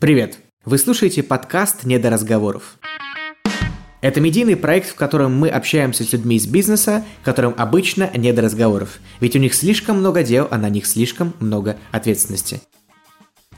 Привет! Вы слушаете подкаст «Не до разговоров». Это медийный проект, в котором мы общаемся с людьми из бизнеса, которым обычно не до разговоров, ведь у них слишком много дел, а на них слишком много ответственности.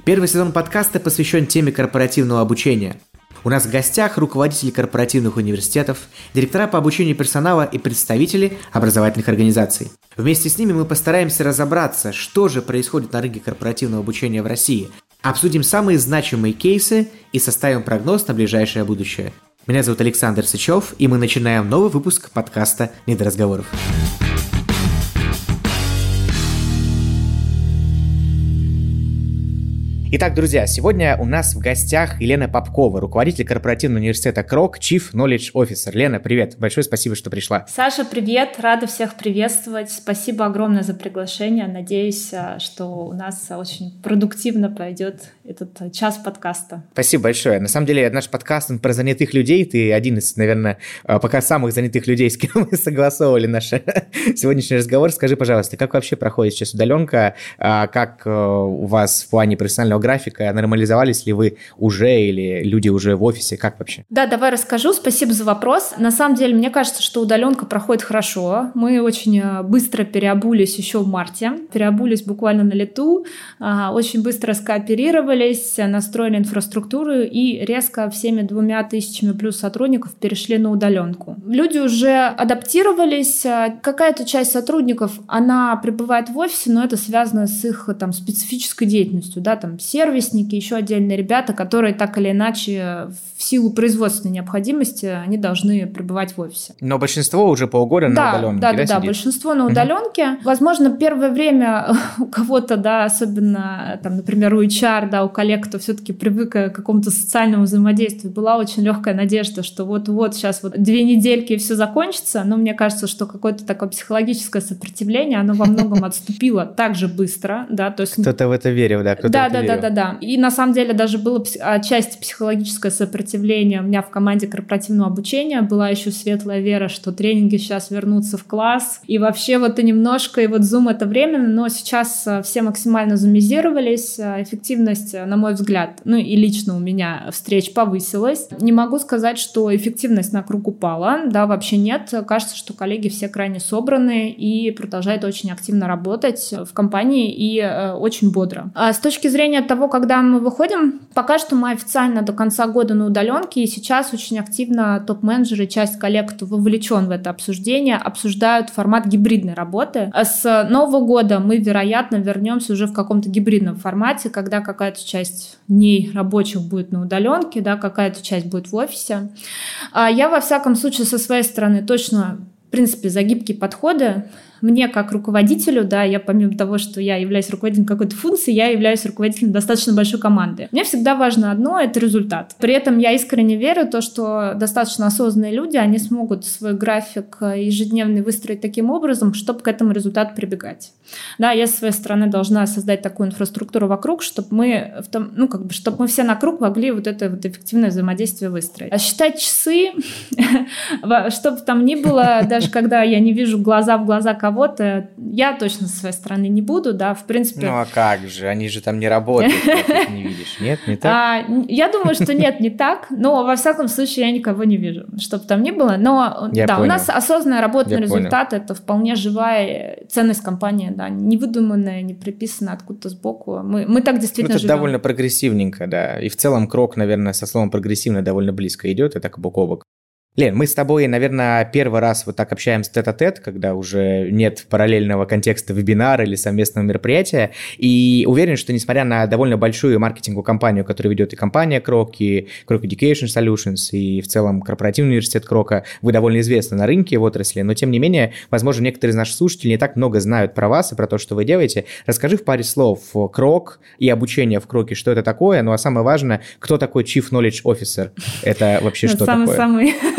Первый сезон подкаста посвящен теме корпоративного обучения. У нас в гостях руководители корпоративных университетов, директора по обучению персонала и представители образовательных организаций. Вместе с ними мы постараемся разобраться, что же происходит на рынке корпоративного обучения в России, Обсудим самые значимые кейсы и составим прогноз на ближайшее будущее. Меня зовут Александр Сычев, и мы начинаем новый выпуск подкаста «Недоразговоров». разговоров. Итак, друзья, сегодня у нас в гостях Елена Попкова, руководитель корпоративного университета КРОК, Chief Knowledge Officer. Лена, привет. Большое спасибо, что пришла. Саша, привет. Рада всех приветствовать. Спасибо огромное за приглашение. Надеюсь, а, что у нас очень продуктивно пройдет этот час подкаста. Спасибо большое. На самом деле, наш подкаст он про занятых людей. Ты один из, наверное, а, пока самых занятых людей, с кем мы согласовывали наш сегодняшний разговор. Скажи, пожалуйста, как вообще проходит сейчас удаленка? А, как у вас в плане профессионального графика? Нормализовались ли вы уже или люди уже в офисе? Как вообще? Да, давай расскажу. Спасибо за вопрос. На самом деле, мне кажется, что удаленка проходит хорошо. Мы очень э, быстро переобулись еще в марте. Переобулись буквально на лету. А, очень быстро скооперировались, настроили инфраструктуру и резко всеми двумя тысячами плюс сотрудников перешли на удаленку. Люди уже адаптировались. Какая-то часть сотрудников, она пребывает в офисе, но это связано с их там специфической деятельностью, да, там сервисники, еще отдельные ребята, которые так или иначе в силу производственной необходимости они должны пребывать в офисе. Но большинство уже полгода да, на удаленке, да? Да, да, да, большинство на удаленке. Угу. Возможно, первое время у кого-то, да, особенно, там, например, у HR, да, у коллег, кто все-таки привык к какому-то социальному взаимодействию, была очень легкая надежда, что вот-вот сейчас вот две недельки и все закончится, но мне кажется, что какое-то такое психологическое сопротивление, оно во многом отступило так же быстро, да, то есть... Кто-то в это верил, да, кто-то да, да, да, да, да. И на самом деле даже было часть психологическое сопротивление у меня в команде корпоративного обучения. Была еще светлая вера, что тренинги сейчас вернутся в класс. И вообще вот и немножко, и вот Zoom это временно, но сейчас э, все максимально зумизировались. Э, эффективность, э, на мой взгляд, ну и лично у меня встреч повысилась. Не могу сказать, что эффективность на круг упала. Да, вообще нет. Кажется, что коллеги все крайне собраны и продолжают очень активно работать в компании и очень бодро. А с точки зрения того, когда мы выходим, пока что мы официально до конца года на удаленке, и сейчас очень активно топ-менеджеры, часть коллег, кто вовлечен в это обсуждение, обсуждают формат гибридной работы. А с нового года мы, вероятно, вернемся уже в каком-то гибридном формате, когда какая-то часть дней рабочих будет на удаленке, да, какая-то часть будет в офисе. А я, во всяком случае, со своей стороны точно в принципе, за гибкие подходы мне как руководителю, да, я помимо того, что я являюсь руководителем какой-то функции, я являюсь руководителем достаточно большой команды. Мне всегда важно одно — это результат. При этом я искренне верю в то, что достаточно осознанные люди, они смогут свой график ежедневный выстроить таким образом, чтобы к этому результату прибегать. Да, я с своей стороны должна создать такую инфраструктуру вокруг, чтобы мы, в том, ну, как бы, чтобы мы все на круг могли вот это вот эффективное взаимодействие выстроить. А считать часы, чтобы там ни было, даже когда я не вижу глаза в глаза кого кого-то, я точно со своей стороны не буду, да, в принципе. Ну а как же, они же там не работают, ты не видишь, нет, не так? А, я думаю, что нет, не так, но во всяком случае я никого не вижу, чтобы там ни было, но я да, у нас осознанная работа на результат, это вполне живая ценность компании, да, не выдуманная, не приписанная откуда-то сбоку, мы, мы так действительно ну, это живем. довольно прогрессивненько, да, и в целом крок, наверное, со словом прогрессивно довольно близко идет, и так бок о бок. Лен, мы с тобой, наверное, первый раз вот так общаемся тет-а-тет, когда уже нет параллельного контекста вебинара или совместного мероприятия. И уверен, что несмотря на довольно большую маркетинговую кампанию, которую ведет и компания Крок, и Крок Education Solutions, и в целом корпоративный университет Крока, вы довольно известны на рынке в отрасли, но тем не менее, возможно, некоторые из наших слушателей не так много знают про вас и про то, что вы делаете. Расскажи в паре слов Крок и обучение в Кроке, что это такое, ну а самое важное, кто такой Chief Knowledge Officer? Это вообще что такое?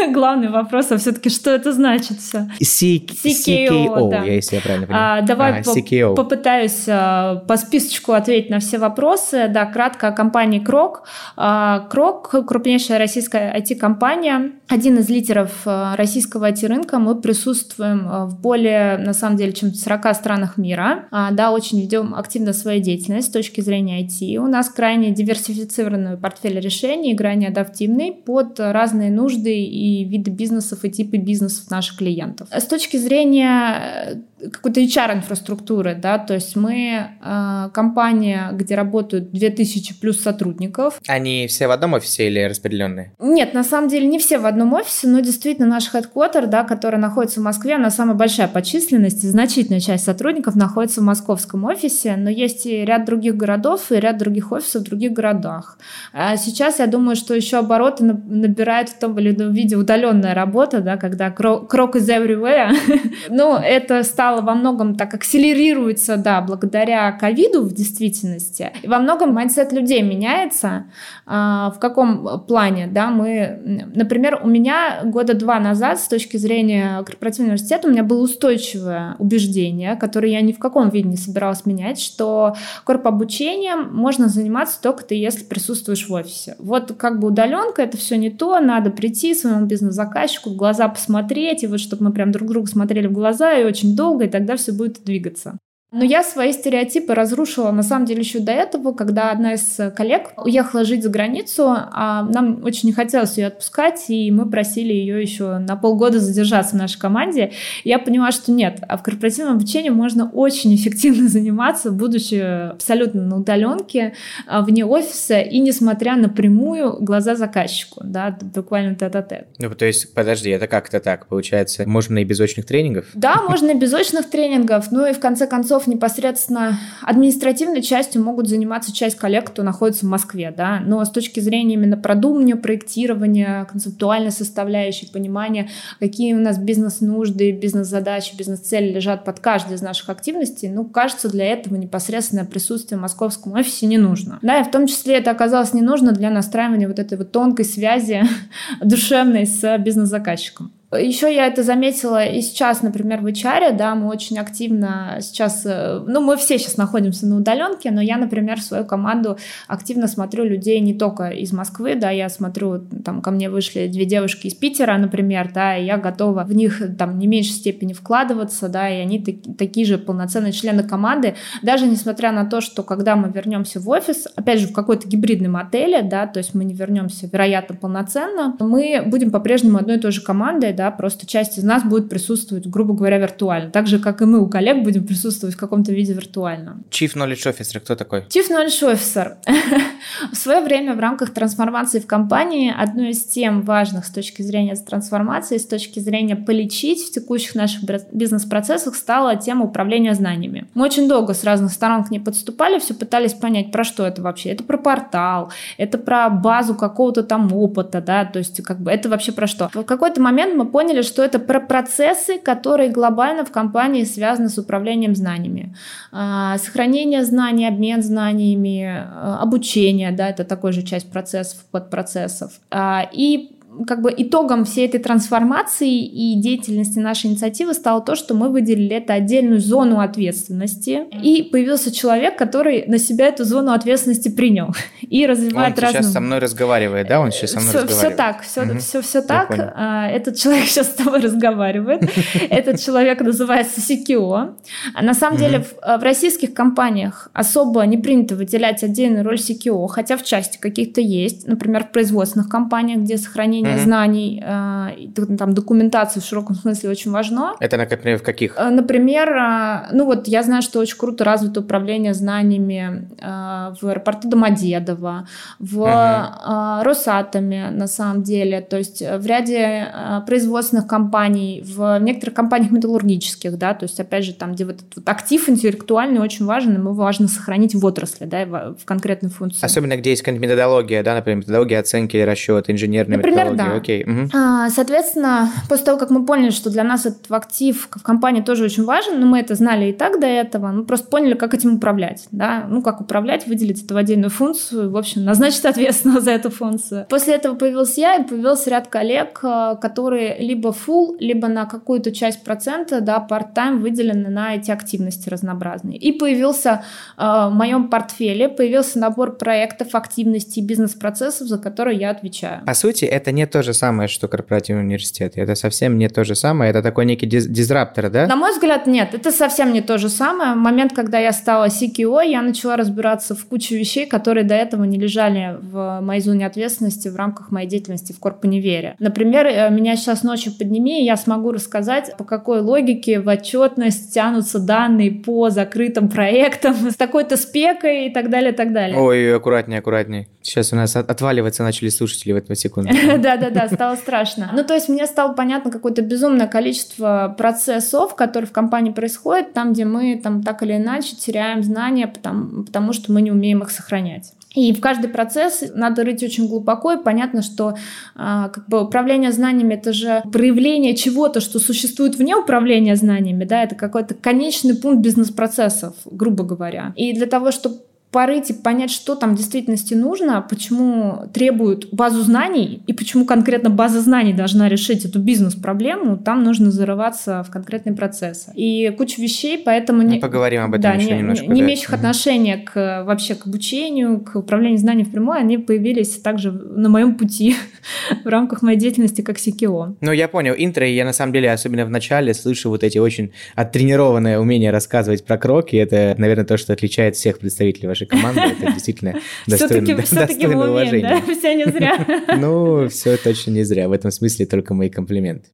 главный вопрос, а все-таки что это значит все? CKO, да. если я правильно понимаю. А, давай по попытаюсь а, по списочку ответить на все вопросы. Да, кратко о компании Крок. А, Крок – крупнейшая российская IT-компания, один из лидеров а, российского IT-рынка. Мы присутствуем а, в более, на самом деле, чем в 40 странах мира. А, да, очень ведем активно свою деятельность с точки зрения IT. У нас крайне диверсифицированный портфель решений, крайне адаптивный под разные нужды и виды бизнесов и типы бизнесов наших клиентов. С точки зрения э, какой-то HR-инфраструктуры, да, то есть мы э, компания, где работают 2000 плюс сотрудников. Они все в одном офисе или распределенные? Нет, на самом деле не все в одном офисе, но действительно наш хедквотер, да, который находится в Москве, она самая большая по численности, значительная часть сотрудников находится в московском офисе, но есть и ряд других городов и ряд других офисов в других городах. А сейчас я думаю, что еще обороты набирает в том или ином виде удаленная работа, да, когда крок is everywhere. ну, это стало стало во многом так акселерируется, да, благодаря ковиду в действительности. И во многом mindset людей меняется. А, в каком плане, да, мы, например, у меня года два назад с точки зрения корпоративного университета у меня было устойчивое убеждение, которое я ни в каком виде не собиралась менять, что корп обучением можно заниматься только ты, если присутствуешь в офисе. Вот как бы удаленка, это все не то, надо прийти своему бизнес-заказчику в глаза посмотреть, и вот чтобы мы прям друг другу смотрели в глаза и очень долго и тогда все будет двигаться. Но я свои стереотипы разрушила, на самом деле, еще до этого, когда одна из коллег уехала жить за границу, а нам очень не хотелось ее отпускать, и мы просили ее еще на полгода задержаться в нашей команде. И я поняла, что нет, а в корпоративном обучении можно очень эффективно заниматься, будучи абсолютно на удаленке, а, вне офиса, и несмотря на прямую глаза заказчику, да, буквально тет-а-тет. Ну, то есть, подожди, это как-то так, получается, можно и без очных тренингов? Да, можно и без очных тренингов, ну и в конце концов часов непосредственно административной частью могут заниматься часть коллег, кто находится в Москве, да, но с точки зрения именно продумывания, проектирования, концептуальной составляющей, понимания, какие у нас бизнес-нужды, бизнес-задачи, бизнес-цели лежат под каждой из наших активностей, ну, кажется, для этого непосредственное присутствие в московском офисе не нужно. Да, и в том числе это оказалось не нужно для настраивания вот этой вот тонкой связи душевной с бизнес-заказчиком. Еще я это заметила и сейчас, например, в HR, да, мы очень активно сейчас, э, ну, мы все сейчас находимся на удаленке, но я, например, свою команду активно смотрю людей не только из Москвы, да, я смотрю, там, ко мне вышли две девушки из Питера, например, да, и я готова в них, там, не меньшей степени вкладываться, да, и они так, такие же полноценные члены команды, даже несмотря на то, что когда мы вернемся в офис, опять же, в какой-то гибридной модели, да, то есть мы не вернемся, вероятно, полноценно, мы будем по-прежнему одной и той же командой, да, просто часть из нас будет присутствовать, грубо говоря, виртуально. Так же, как и мы у коллег будем присутствовать в каком-то виде виртуально. Chief Knowledge Officer, кто такой? Chief Knowledge Officer. в свое время в рамках трансформации в компании одной из тем важных с точки зрения трансформации, с точки зрения полечить в текущих наших бизнес-процессах стала тема управления знаниями. Мы очень долго с разных сторон к ней подступали, все пытались понять, про что это вообще. Это про портал, это про базу какого-то там опыта, да, то есть как бы это вообще про что. В какой-то момент мы поняли, что это про процессы, которые глобально в компании связаны с управлением знаниями. А, сохранение знаний, обмен знаниями, а, обучение, да, это такой же часть процессов, подпроцессов. А, и как бы итогом всей этой трансформации и деятельности нашей инициативы стало то, что мы выделили это отдельную зону ответственности, и появился человек, который на себя эту зону ответственности принял и развивает Он разные... сейчас со мной разговаривает, да? Он сейчас со мной все, разговаривает? Все так, все, угу. все, все так. А, этот человек сейчас с тобой разговаривает. Этот человек называется Сикио. А на самом деле в российских компаниях особо не принято выделять отдельную роль Сикио, хотя в части каких-то есть. Например, в производственных компаниях, где сохранение mm-hmm. знаний, э, там документация в широком смысле очень важно. Это, например, в каких? Э, например, э, ну вот я знаю, что очень круто развито управление знаниями в аэропорту Домодедово, в mm-hmm. Росатоме, на самом деле, то есть в ряде производственных компаний, в некоторых компаниях металлургических, да, то есть опять же там, где вот этот вот актив интеллектуальный очень важен, ему важно сохранить в отрасли, да, в конкретной функции. Особенно, где есть какая-нибудь методология, да, например, методология оценки или расчета, инженерная Например, да. окей. Угу. А, соответственно, после того, как мы поняли, что для нас этот актив в компании тоже очень важен, но мы это знали и так до этого, мы просто поняли, как этим управлять, да, ну, как управлять, выделить это в отдельную функцию, в общем, назначить ответственного за эту функцию. После этого появился я, и появился ряд коллег, а, которые либо full, либо на какую-то часть процента, да, part-time выделены на эти активности разнообразные. И появился э, в моем портфеле, появился набор проектов, активностей, бизнес-процессов, за которые я отвечаю. По сути, это не то же самое, что корпоративный университет. Это совсем не то же самое. Это такой некий диз дизраптор, да? На мой взгляд, нет. Это совсем не то же самое. В момент, когда я стала CKO, я начала разбираться в куче вещей, которые до этого не лежали в моей зоне ответственности в рамках моей деятельности в Корпунивере. Например, э, меня сейчас ночью подними, и я смогу рассказать, по какой логике в отчетность тянутся данные по закрытым проектам с такой-то спекой и так далее, и так далее. Ой, аккуратнее, аккуратнее. Сейчас у нас отваливаться начали слушатели в эту секунду. Да-да-да, стало страшно. Ну, то есть мне стало понятно какое-то безумное количество процессов, которые в компании происходят, там, где мы там так или иначе теряем знания, потому, потому что мы не умеем их сохранять. И в каждый процесс надо рыть очень глубоко, и понятно, что а, как бы управление знаниями это же проявление чего-то, что существует вне управления знаниями, да, это какой-то конечный пункт бизнес-процессов, грубо говоря. И для того, чтобы порыть и понять, что там в действительности нужно, почему требуют базу знаний и почему конкретно база знаний должна решить эту бизнес-проблему, там нужно зарываться в конкретные процессы. И куча вещей, поэтому... Мы не, поговорим об этом да, еще не, немножко. Не, не имеющих отношения к, вообще к обучению, к управлению знаниями впрямую, они появились также на моем пути в рамках моей деятельности как CKO. Ну, я понял. Интро, я на самом деле, особенно в начале, слышу вот эти очень оттренированные умения рассказывать про кроки. Это, наверное, то, что отличает всех представителей вашей команды. Это действительно достойно уважения. Все не зря. Ну, все точно не зря. В этом смысле только мои комплименты.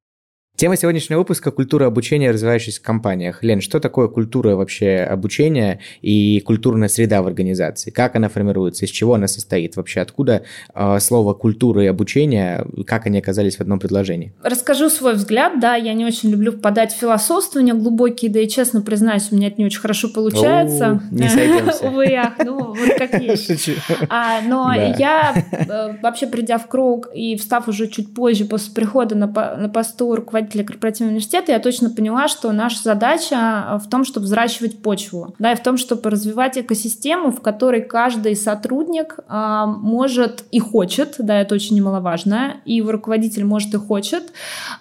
Тема сегодняшнего выпуска – культура обучения в развивающихся компаниях. Лен, что такое культура вообще обучения и культурная среда в организации? Как она формируется, из чего она состоит? Вообще откуда э, слово культура и обучение, как они оказались в одном предложении? Расскажу свой взгляд, да, я не очень люблю впадать в философствование глубокие, да и честно признаюсь, у меня это не очень хорошо получается. О, не сойдемся. Увы, ах, ну вот как есть. А, но я э, вообще придя в круг и встав уже чуть позже после прихода на, на посту руководителя руководителя корпоративного университета, я точно поняла, что наша задача в том, чтобы взращивать почву, да, и в том, чтобы развивать экосистему, в которой каждый сотрудник а, может и хочет, да, это очень немаловажно, и руководитель может и хочет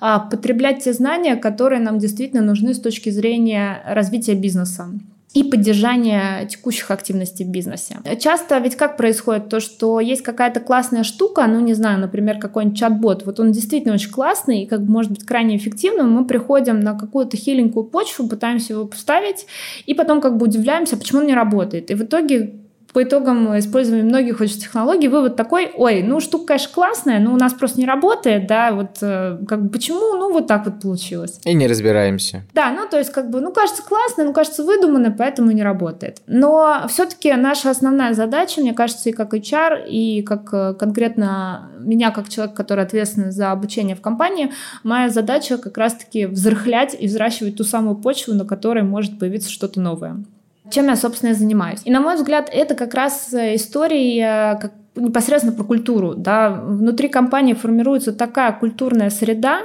а, потреблять те знания, которые нам действительно нужны с точки зрения развития бизнеса и поддержание текущих активностей в бизнесе. Часто ведь как происходит то, что есть какая-то классная штука, ну не знаю, например, какой-нибудь чат-бот, вот он действительно очень классный и как может быть крайне эффективным, мы приходим на какую-то хиленькую почву, пытаемся его поставить, и потом как бы удивляемся, почему он не работает. И в итоге по итогам использования многих очень технологий вывод такой, ой, ну штука, конечно, классная, но у нас просто не работает, да, вот э, как бы почему, ну вот так вот получилось. И не разбираемся. Да, ну то есть как бы, ну кажется классно, ну кажется выдуманно, поэтому не работает. Но все-таки наша основная задача, мне кажется, и как HR, и как э, конкретно меня, как человек, который ответственен за обучение в компании, моя задача как раз-таки взрыхлять и взращивать ту самую почву, на которой может появиться что-то новое чем я, собственно, и занимаюсь. И, на мой взгляд, это как раз э, история э, как непосредственно про культуру. Да. Внутри компании формируется такая культурная среда,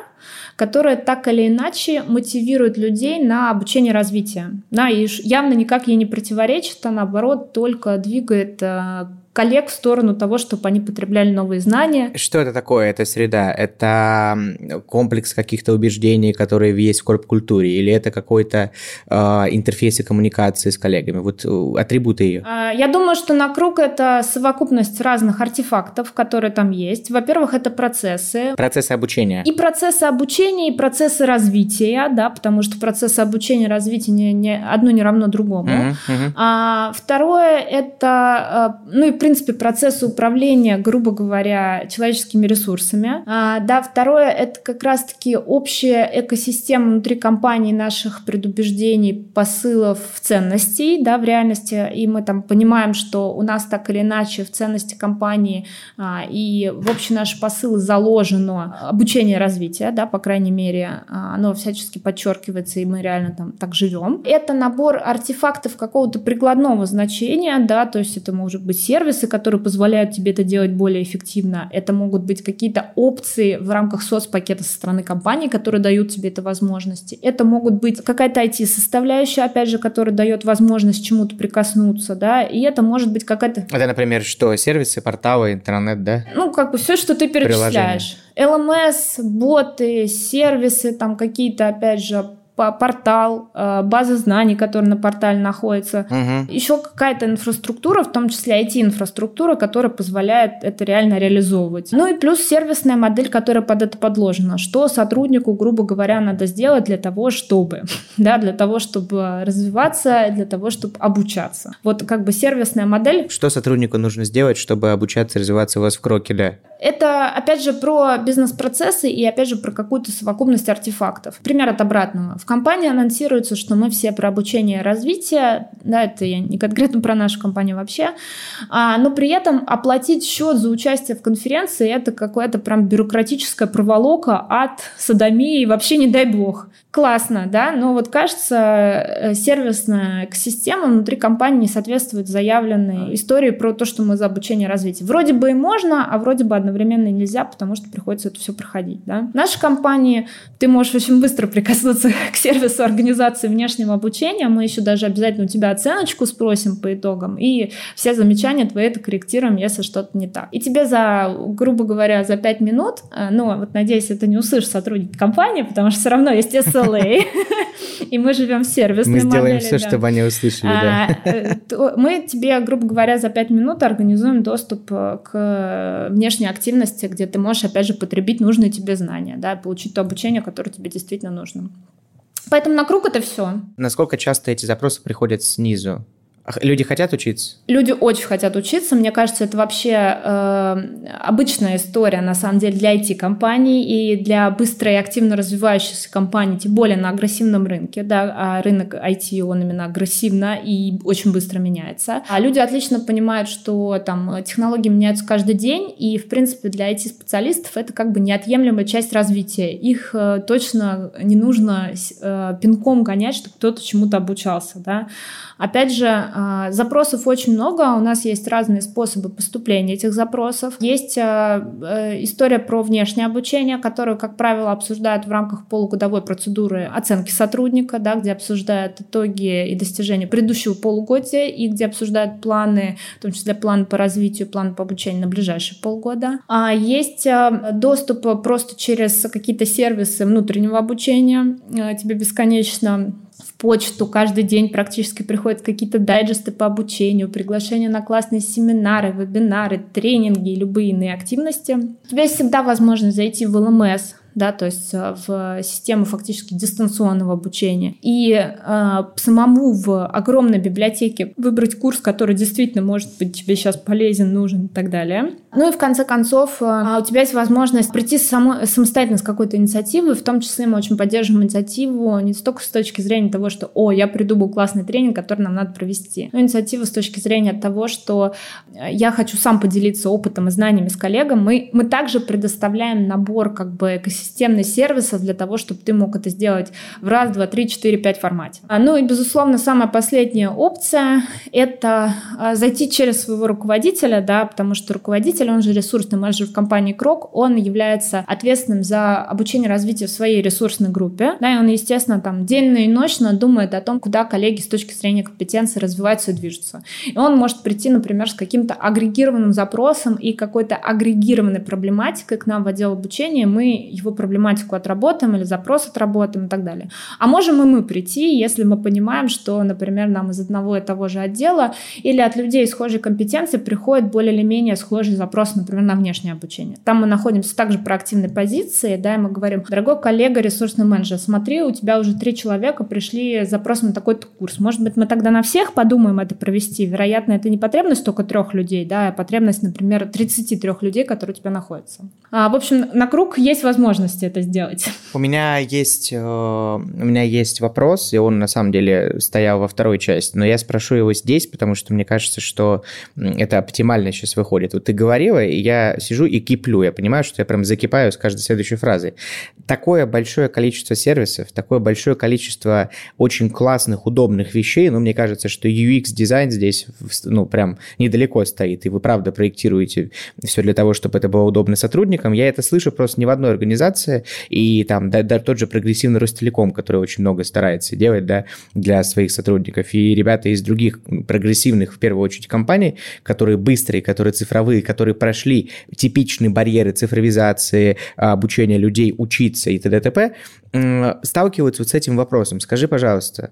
которая так или иначе мотивирует людей на обучение и развитие. Да, и явно никак ей не противоречит, а наоборот только двигает э, коллег в сторону того, чтобы они потребляли новые знания. Что это такое, эта среда? Это комплекс каких-то убеждений, которые есть в корп-культуре, или это какой-то э, интерфейс и коммуникации с коллегами? Вот э, атрибуты ее. А, я думаю, что на круг это совокупность разных артефактов, которые там есть. Во-первых, это процессы. Процессы обучения. И процессы обучения, и процессы развития, да, потому что процессы обучения и развития не, не, одно не равно другому. Uh-huh, uh-huh. А, второе, это, э, ну и принципе, процессы управления, грубо говоря, человеческими ресурсами. А, да, второе — это как раз-таки общая экосистема внутри компании наших предубеждений, посылов, ценностей, да, в реальности. И мы там понимаем, что у нас так или иначе в ценности компании а, и в общем наши посылы заложено обучение развитие, да, по крайней мере, а, оно всячески подчеркивается, и мы реально там так живем. Это набор артефактов какого-то прикладного значения, да, то есть это может быть сервис, сервисы, которые позволяют тебе это делать более эффективно. Это могут быть какие-то опции в рамках соцпакета со стороны компании, которые дают тебе это возможности. Это могут быть какая-то IT-составляющая, опять же, которая дает возможность чему-то прикоснуться, да, и это может быть какая-то... Это, например, что? Сервисы, порталы, интернет, да? Ну, как бы все, что ты перечисляешь. ЛМС, боты, сервисы, там какие-то, опять же, портал, э, база знаний, которая на портале находится, угу. еще какая-то инфраструктура, в том числе IT-инфраструктура, которая позволяет это реально реализовывать. Ну и плюс сервисная модель, которая под это подложена. Что сотруднику, грубо говоря, надо сделать для того, чтобы, да, для того, чтобы развиваться, для того, чтобы обучаться. Вот как бы сервисная модель. Что сотруднику нужно сделать, чтобы обучаться, развиваться у вас в Крокеле? Это, опять же, про бизнес-процессы и, опять же, про какую-то совокупность артефактов. Пример от обратного. В компании анонсируется, что мы все про обучение и развитие, да, это я не конкретно про нашу компанию вообще, а, но при этом оплатить счет за участие в конференции это какая-то прям бюрократическая проволока от садомии, вообще не дай бог. Классно, да, но вот кажется, э, сервисная экосистема внутри компании не соответствует заявленной истории про то, что мы за обучение и развитие. Вроде бы и можно, а вроде бы одновременно нельзя, потому что приходится это все проходить, да. В нашей компании ты можешь очень быстро прикоснуться к сервису организации внешнего обучения, мы еще даже обязательно у тебя оценочку спросим по итогам, и все замечания твои это корректируем, если что-то не так. И тебе за, грубо говоря, за 5 минут, э, ну, вот надеюсь, это не услышишь сотрудник компании, потому что все равно есть SLA, и мы живем в сервисной Мы сделаем все, чтобы они услышали, да. А, э, мы тебе, грубо говоря, за 5 минут организуем доступ э, к внешней активности, где ты можешь, опять же, потребить нужные тебе знания, да, получить то обучение, которое тебе действительно нужно. Поэтому на круг это все. Насколько часто эти запросы приходят снизу? Люди хотят учиться? Люди очень хотят учиться. Мне кажется, это вообще э, обычная история, на самом деле, для IT-компаний и для быстро и активно развивающихся компаний, тем более на агрессивном рынке. Да, а рынок IT, он именно агрессивно и очень быстро меняется. А люди отлично понимают, что там технологии меняются каждый день, и, в принципе, для IT-специалистов это как бы неотъемлемая часть развития. Их э, точно не нужно э, пинком гонять, чтобы кто-то чему-то обучался. Да? Опять же, а, запросов очень много, у нас есть разные способы поступления этих запросов. Есть а, э, история про внешнее обучение, которую, как правило, обсуждают в рамках полугодовой процедуры оценки сотрудника, да, где обсуждают итоги и достижения предыдущего полугодия и где обсуждают планы, в том числе план по развитию, план по обучению на ближайшие полгода. А есть а, доступ просто через какие-то сервисы внутреннего обучения. Тебе бесконечно в почту каждый день практически приходят какие-то дайджесты по обучению, приглашения на классные семинары, вебинары, тренинги и любые иные активности. У тебя есть всегда возможность зайти в ЛМС, да, то есть э, в систему фактически дистанционного обучения. И э, самому в огромной библиотеке выбрать курс, который действительно может быть тебе сейчас полезен, нужен и так далее. Ну и в конце концов, э, у тебя есть возможность прийти само, самостоятельно с какой-то инициативой, в том числе мы очень поддерживаем инициативу не столько с точки зрения того, что «О, я придумал классный тренинг, который нам надо провести», но инициатива с точки зрения того, что э, я хочу сам поделиться опытом и знаниями с коллегом. Мы, мы также предоставляем набор как бы экосистем системный сервисов для того, чтобы ты мог это сделать в раз, два, три, четыре, пять формате. А, ну и, безусловно, самая последняя опция — это а, зайти через своего руководителя, да, потому что руководитель, он же ресурсный менеджер в компании Крок, он является ответственным за обучение и развитие в своей ресурсной группе, да, и он, естественно, там денно и ночно думает о том, куда коллеги с точки зрения компетенции развиваются и движутся. И он может прийти, например, с каким-то агрегированным запросом и какой-то агрегированной проблематикой к нам в отдел обучения, мы его его проблематику отработаем или запрос отработаем и так далее. А можем и мы прийти, если мы понимаем, что, например, нам из одного и того же отдела или от людей схожей компетенции приходит более или менее схожий запрос, например, на внешнее обучение. Там мы находимся также в проактивной позиции, да, и мы говорим, дорогой коллега, ресурсный менеджер, смотри, у тебя уже три человека пришли с запросом на такой-то курс. Может быть, мы тогда на всех подумаем это провести. Вероятно, это не потребность только трех людей, да, а потребность, например, 33 людей, которые у тебя находятся. А, в общем, на круг есть возможность возможности это сделать. У меня есть, э, у меня есть вопрос, и он на самом деле стоял во второй части, но я спрошу его здесь, потому что мне кажется, что это оптимально сейчас выходит. Вот ты говорила, и я сижу и киплю, я понимаю, что я прям закипаю с каждой следующей фразой. Такое большое количество сервисов, такое большое количество очень классных, удобных вещей, но мне кажется, что UX-дизайн здесь, ну, прям недалеко стоит, и вы правда проектируете все для того, чтобы это было удобно сотрудникам. Я это слышу просто не в одной организации, и там да, да, тот же прогрессивный Ростелеком, который очень много старается делать да, для своих сотрудников, и ребята из других прогрессивных, в первую очередь, компаний, которые быстрые, которые цифровые, которые прошли типичные барьеры цифровизации, обучения людей учиться и т.д. т.п., сталкиваются вот с этим вопросом. Скажи, пожалуйста,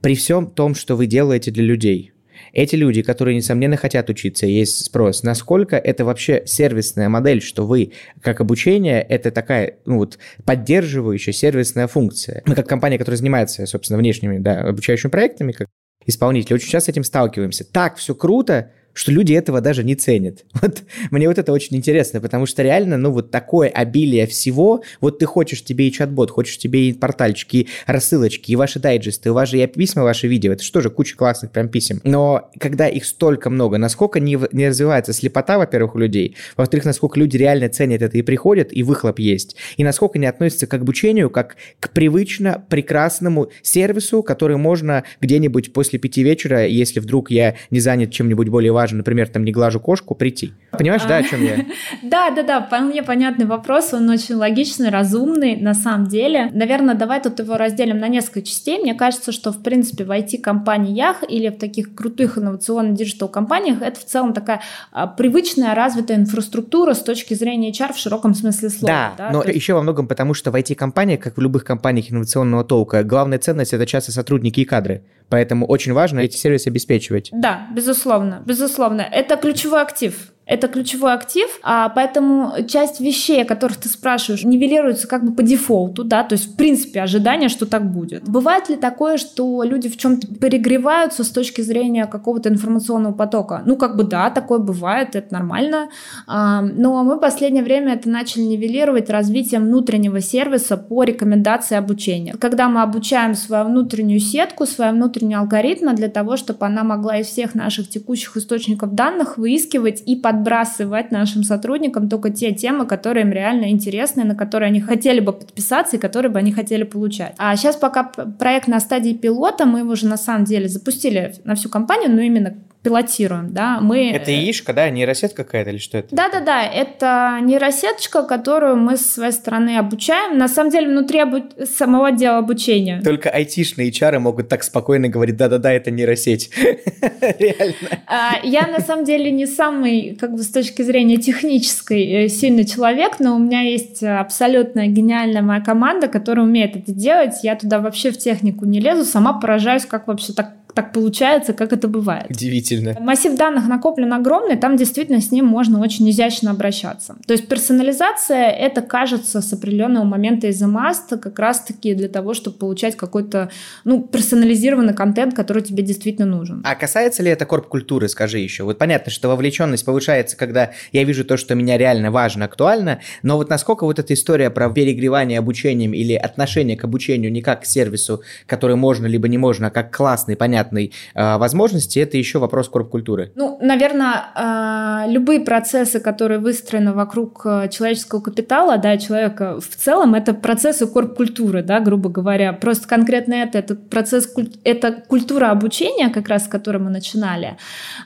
при всем том, что вы делаете для людей, эти люди, которые, несомненно, хотят учиться, есть спрос, насколько это вообще сервисная модель, что вы, как обучение, это такая, ну вот, поддерживающая сервисная функция. Мы, как компания, которая занимается, собственно, внешними, да, обучающими проектами, как исполнители, очень часто с этим сталкиваемся. Так, все круто, что люди этого даже не ценят. Вот мне вот это очень интересно, потому что реально, ну, вот такое обилие всего, вот ты хочешь тебе и чат-бот, хочешь тебе и портальчики, и рассылочки, и ваши дайджесты, и ваши и письма, ваши видео, это что же, куча классных прям писем. Но когда их столько много, насколько не, не развивается слепота, во-первых, у людей, во-вторых, насколько люди реально ценят это и приходят, и выхлоп есть, и насколько не относятся к обучению как к привычно прекрасному сервису, который можно где-нибудь после пяти вечера, если вдруг я не занят чем-нибудь более важным, важно, например, там не глажу кошку, прийти. Понимаешь, да, о чем я? Да, да, да, вполне понятный вопрос, он очень логичный, разумный на самом деле. Наверное, давай тут его разделим на несколько частей. Мне кажется, что, в принципе, в IT-компаниях или в таких крутых инновационных digital-компаниях это в целом такая а, привычная, развитая инфраструктура с точки зрения HR в широком смысле слова. Да, да? но есть... еще во многом потому, что в IT-компаниях, как в любых компаниях инновационного толка, главная ценность – это часто сотрудники и кадры. Поэтому очень важно эти сервисы обеспечивать. Да, безусловно, безусловно. Это ключевой актив. Это ключевой актив, а поэтому часть вещей, о которых ты спрашиваешь, нивелируется как бы по дефолту, да, то есть в принципе ожидание, что так будет. Бывает ли такое, что люди в чем-то перегреваются с точки зрения какого-то информационного потока? Ну, как бы да, такое бывает, это нормально, а, но мы в последнее время это начали нивелировать развитием внутреннего сервиса по рекомендации обучения. Когда мы обучаем свою внутреннюю сетку, свои внутренние алгоритмы для того, чтобы она могла из всех наших текущих источников данных выискивать и под подбрасывать нашим сотрудникам только те темы, которые им реально интересны, на которые они хотели бы подписаться и которые бы они хотели получать. А сейчас пока проект на стадии пилота, мы его уже на самом деле запустили на всю компанию, но именно пилотируем, да, мы... Это яичко, да, нейросетка какая-то или что это? Да-да-да, это нейросеточка, которую мы с своей стороны обучаем, на самом деле внутри обу... самого отдела обучения. Только айтишные HR могут так спокойно говорить, да-да-да, это нейросеть. Реально. А, я на самом деле не самый, как бы с точки зрения технической, э, сильный человек, но у меня есть абсолютно гениальная моя команда, которая умеет это делать. Я туда вообще в технику не лезу, сама поражаюсь, как вообще так так получается, как это бывает. Удивительно. Массив данных накоплен огромный, там действительно с ним можно очень изящно обращаться. То есть персонализация это кажется с определенного момента из маст как раз-таки для того, чтобы получать какой-то ну, персонализированный контент, который тебе действительно нужен. А касается ли это корп-культуры, скажи еще? Вот понятно, что вовлеченность повышается, когда я вижу то, что меня реально важно, актуально, но вот насколько вот эта история про перегревание обучением или отношение к обучению не как к сервису, который можно либо не можно, а как классный, понятный понятной э, возможности, это еще вопрос корп-культуры. Ну, наверное, э, любые процессы, которые выстроены вокруг э, человеческого капитала, да, человека в целом, это процессы корп-культуры, да, грубо говоря. Просто конкретно это, это процесс, это культура обучения, как раз с которой мы начинали.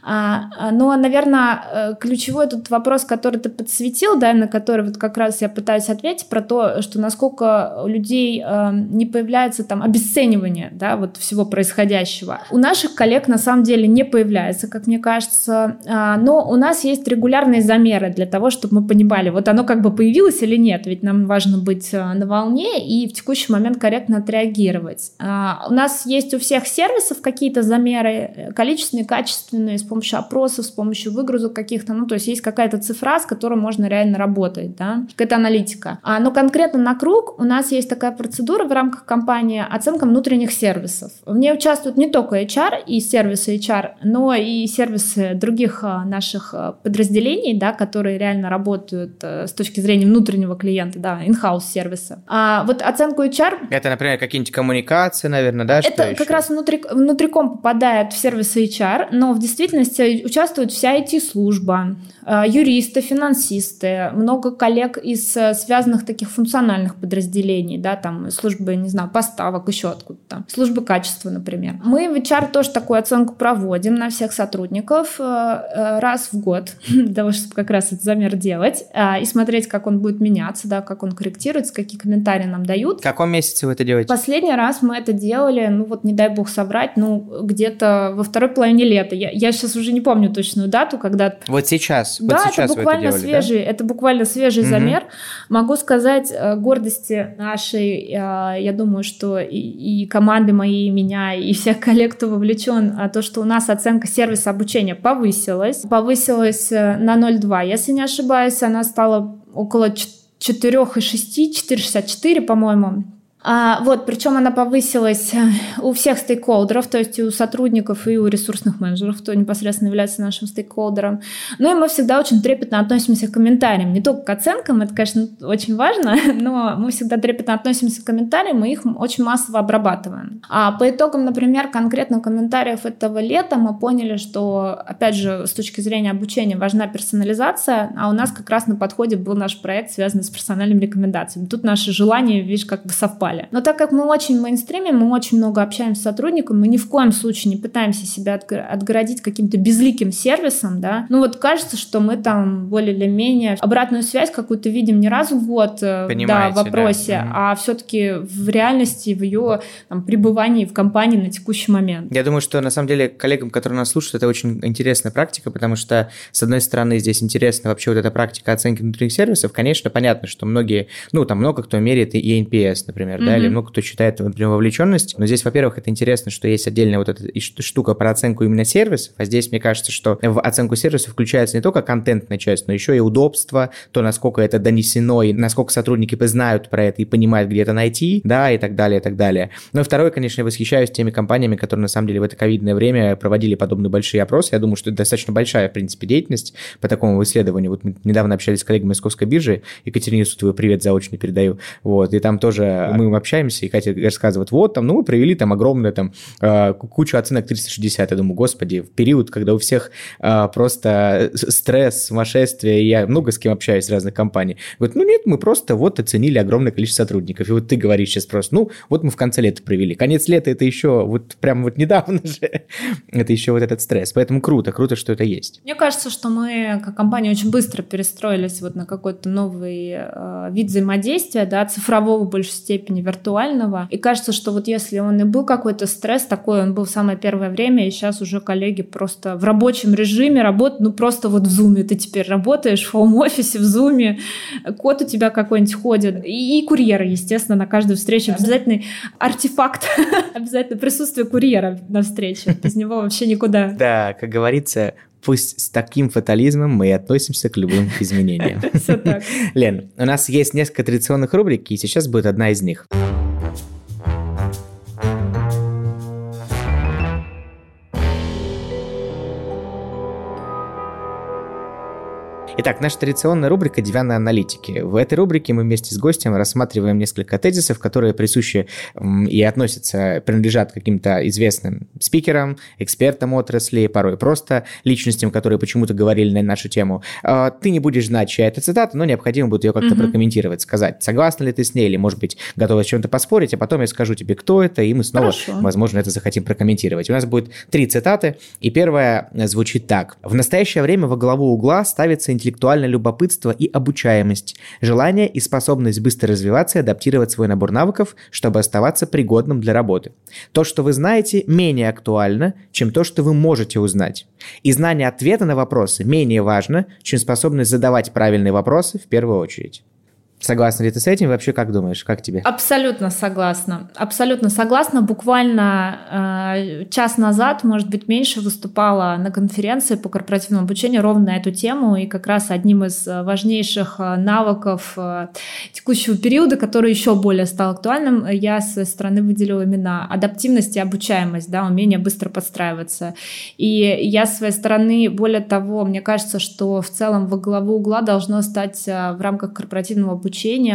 А, а, но, наверное, э, ключевой тут вопрос, который ты подсветил, да, на который вот как раз я пытаюсь ответить про то, что насколько у людей э, не появляется там обесценивание, да, вот всего происходящего. У наших коллег на самом деле не появляется, как мне кажется, а, но у нас есть регулярные замеры для того, чтобы мы понимали, вот оно как бы появилось или нет, ведь нам важно быть а, на волне и в текущий момент корректно отреагировать. А, у нас есть у всех сервисов какие-то замеры, количественные, качественные, с помощью опросов, с помощью выгрузок каких-то, ну то есть есть какая-то цифра, с которой можно реально работать, да, какая-то аналитика. Но конкретно на круг у нас есть такая процедура в рамках компании оценка внутренних сервисов. В ней участвуют не только HR и сервисы HR, но и сервисы других а, наших а, подразделений, да, которые реально работают э, с точки зрения внутреннего клиента, да, in-house сервиса. А вот оценку HR... Это, например, какие-нибудь коммуникации, наверное, да? Это как еще? раз внутри, внутриком попадает в сервисы HR, но в действительности участвует вся IT-служба, э, юристы, финансисты, много коллег из э, связанных таких функциональных подразделений, да, там службы, не знаю, поставок, еще откуда-то, службы качества, например. Мы в HR тоже такую оценку проводим на всех сотрудников раз в год, для того, чтобы как раз этот замер делать и смотреть, как он будет меняться, да, как он корректируется, какие комментарии нам дают. В каком месяце вы это делаете? Последний раз мы это делали, ну вот не дай бог соврать, ну где-то во второй половине лета. Я, я сейчас уже не помню точную дату, когда... Вот сейчас. Да, вот сейчас это буквально это делали, свежий, да? это буквально свежий угу. замер. Могу сказать э, гордости нашей, э, я думаю, что и, и команды моей, и меня, и всех коллег, кто вовлечен, а то, что у нас оценка сервиса обучения повысилась. Повысилась э, на 0,2, если не ошибаюсь, она стала около 4,6, 4,64, по-моему. А, вот, причем она повысилась э, у всех стейкхолдеров, то есть и у сотрудников, и у ресурсных менеджеров, кто непосредственно является нашим стейкхолдером. Ну и мы всегда очень трепетно относимся к комментариям, не только к оценкам, это, конечно, очень важно, но мы всегда трепетно относимся к комментариям, мы их очень массово обрабатываем. А по итогам, например, конкретно комментариев этого лета мы поняли, что, опять же, с точки зрения обучения важна персонализация, а у нас как раз на подходе был наш проект, связанный с персональными рекомендациями. Тут наши желания, видишь, как бы совпали попали. Но так как мы очень мейнстримим, мы очень много общаемся с сотрудником, мы ни в коем случае не пытаемся себя отгородить каким-то безликим сервисом, да. Ну вот кажется, что мы там более или менее обратную связь какую-то видим не раз в год, э, да, в вопросе, да. а все-таки в реальности, в ее там, пребывании в компании на текущий момент. Я думаю, что на самом деле коллегам, которые нас слушают, это очень интересная практика, потому что, с одной стороны, здесь интересна вообще вот эта практика оценки внутренних сервисов. Конечно, понятно, что многие, ну, там много кто меряет и NPS, например, например, mm-hmm. да, или много кто считает, например, вовлеченность. Но здесь, во-первых, это интересно, что есть отдельная вот эта штука про оценку именно сервисов, а здесь, мне кажется, что в оценку сервисов включается не только контентная часть, но еще и удобство, то, насколько это донесено, и насколько сотрудники знают про это и понимают, где это найти, да, и так далее, и так далее. Но второе, конечно, я восхищаюсь теми компаниями, которые, на самом деле, в это ковидное время проводили подобные большие опросы. Я думаю, что это достаточно большая, в принципе, деятельность по такому исследованию. Вот мы недавно общались с коллегами Московской биржи, Екатерине Сутовой привет заочно передаю, вот, и там тоже мы общаемся, и Катя рассказывает, вот там, ну, мы провели там огромную там э, кучу оценок 360. Я думаю, господи, в период, когда у всех э, просто стресс, сумасшествие, я много с кем общаюсь из разных компаний. Говорит, ну нет, мы просто вот оценили огромное количество сотрудников. И вот ты говоришь сейчас просто, ну, вот мы в конце лета провели. Конец лета это еще вот прям вот недавно же. это еще вот этот стресс. Поэтому круто, круто, что это есть. Мне кажется, что мы как компания очень быстро перестроились вот на какой-то новый э, вид взаимодействия, да, цифрового в большей степени степени виртуального. И кажется, что вот если он и был какой-то стресс такой, он был в самое первое время, и сейчас уже коллеги просто в рабочем режиме работают, ну просто вот в зуме ты теперь работаешь в хоум-офисе, в зуме, кот у тебя какой-нибудь ходит, и, и курьеры, естественно, на каждой встрече обязательный артефакт, обязательно присутствие курьера на встрече, без него вообще никуда. Да, как говорится, пусть с таким фатализмом мы и относимся к любым изменениям. Лен, у нас есть несколько традиционных рубрик, и сейчас будет одна из них. Итак, наша традиционная рубрика «Диванные аналитики». В этой рубрике мы вместе с гостем рассматриваем несколько тезисов, которые присущи и относятся, принадлежат каким-то известным спикерам, экспертам отрасли, порой просто личностям, которые почему-то говорили на нашу тему. А, ты не будешь знать, чья это цитата, но необходимо будет ее как-то mm-hmm. прокомментировать, сказать, согласна ли ты с ней, или, может быть, готова с чем-то поспорить, а потом я скажу тебе, кто это, и мы снова, Хорошо. возможно, это захотим прокомментировать. У нас будет три цитаты, и первая звучит так. «В настоящее время во главу угла ставится интеллектуальность интеллектуальное любопытство и обучаемость, желание и способность быстро развиваться и адаптировать свой набор навыков, чтобы оставаться пригодным для работы. То, что вы знаете, менее актуально, чем то, что вы можете узнать. И знание ответа на вопросы менее важно, чем способность задавать правильные вопросы в первую очередь. Согласна ли ты с этим? Вообще, как думаешь, как тебе? Абсолютно согласна. Абсолютно согласна. Буквально э, час назад, может быть, меньше, выступала на конференции по корпоративному обучению ровно на эту тему. И как раз одним из э, важнейших э, навыков э, текущего периода, который еще более стал актуальным, я со стороны выделила именно адаптивность и обучаемость, да, умение быстро подстраиваться. И я с своей стороны, более того, мне кажется, что в целом во главу угла должно стать в рамках корпоративного обучения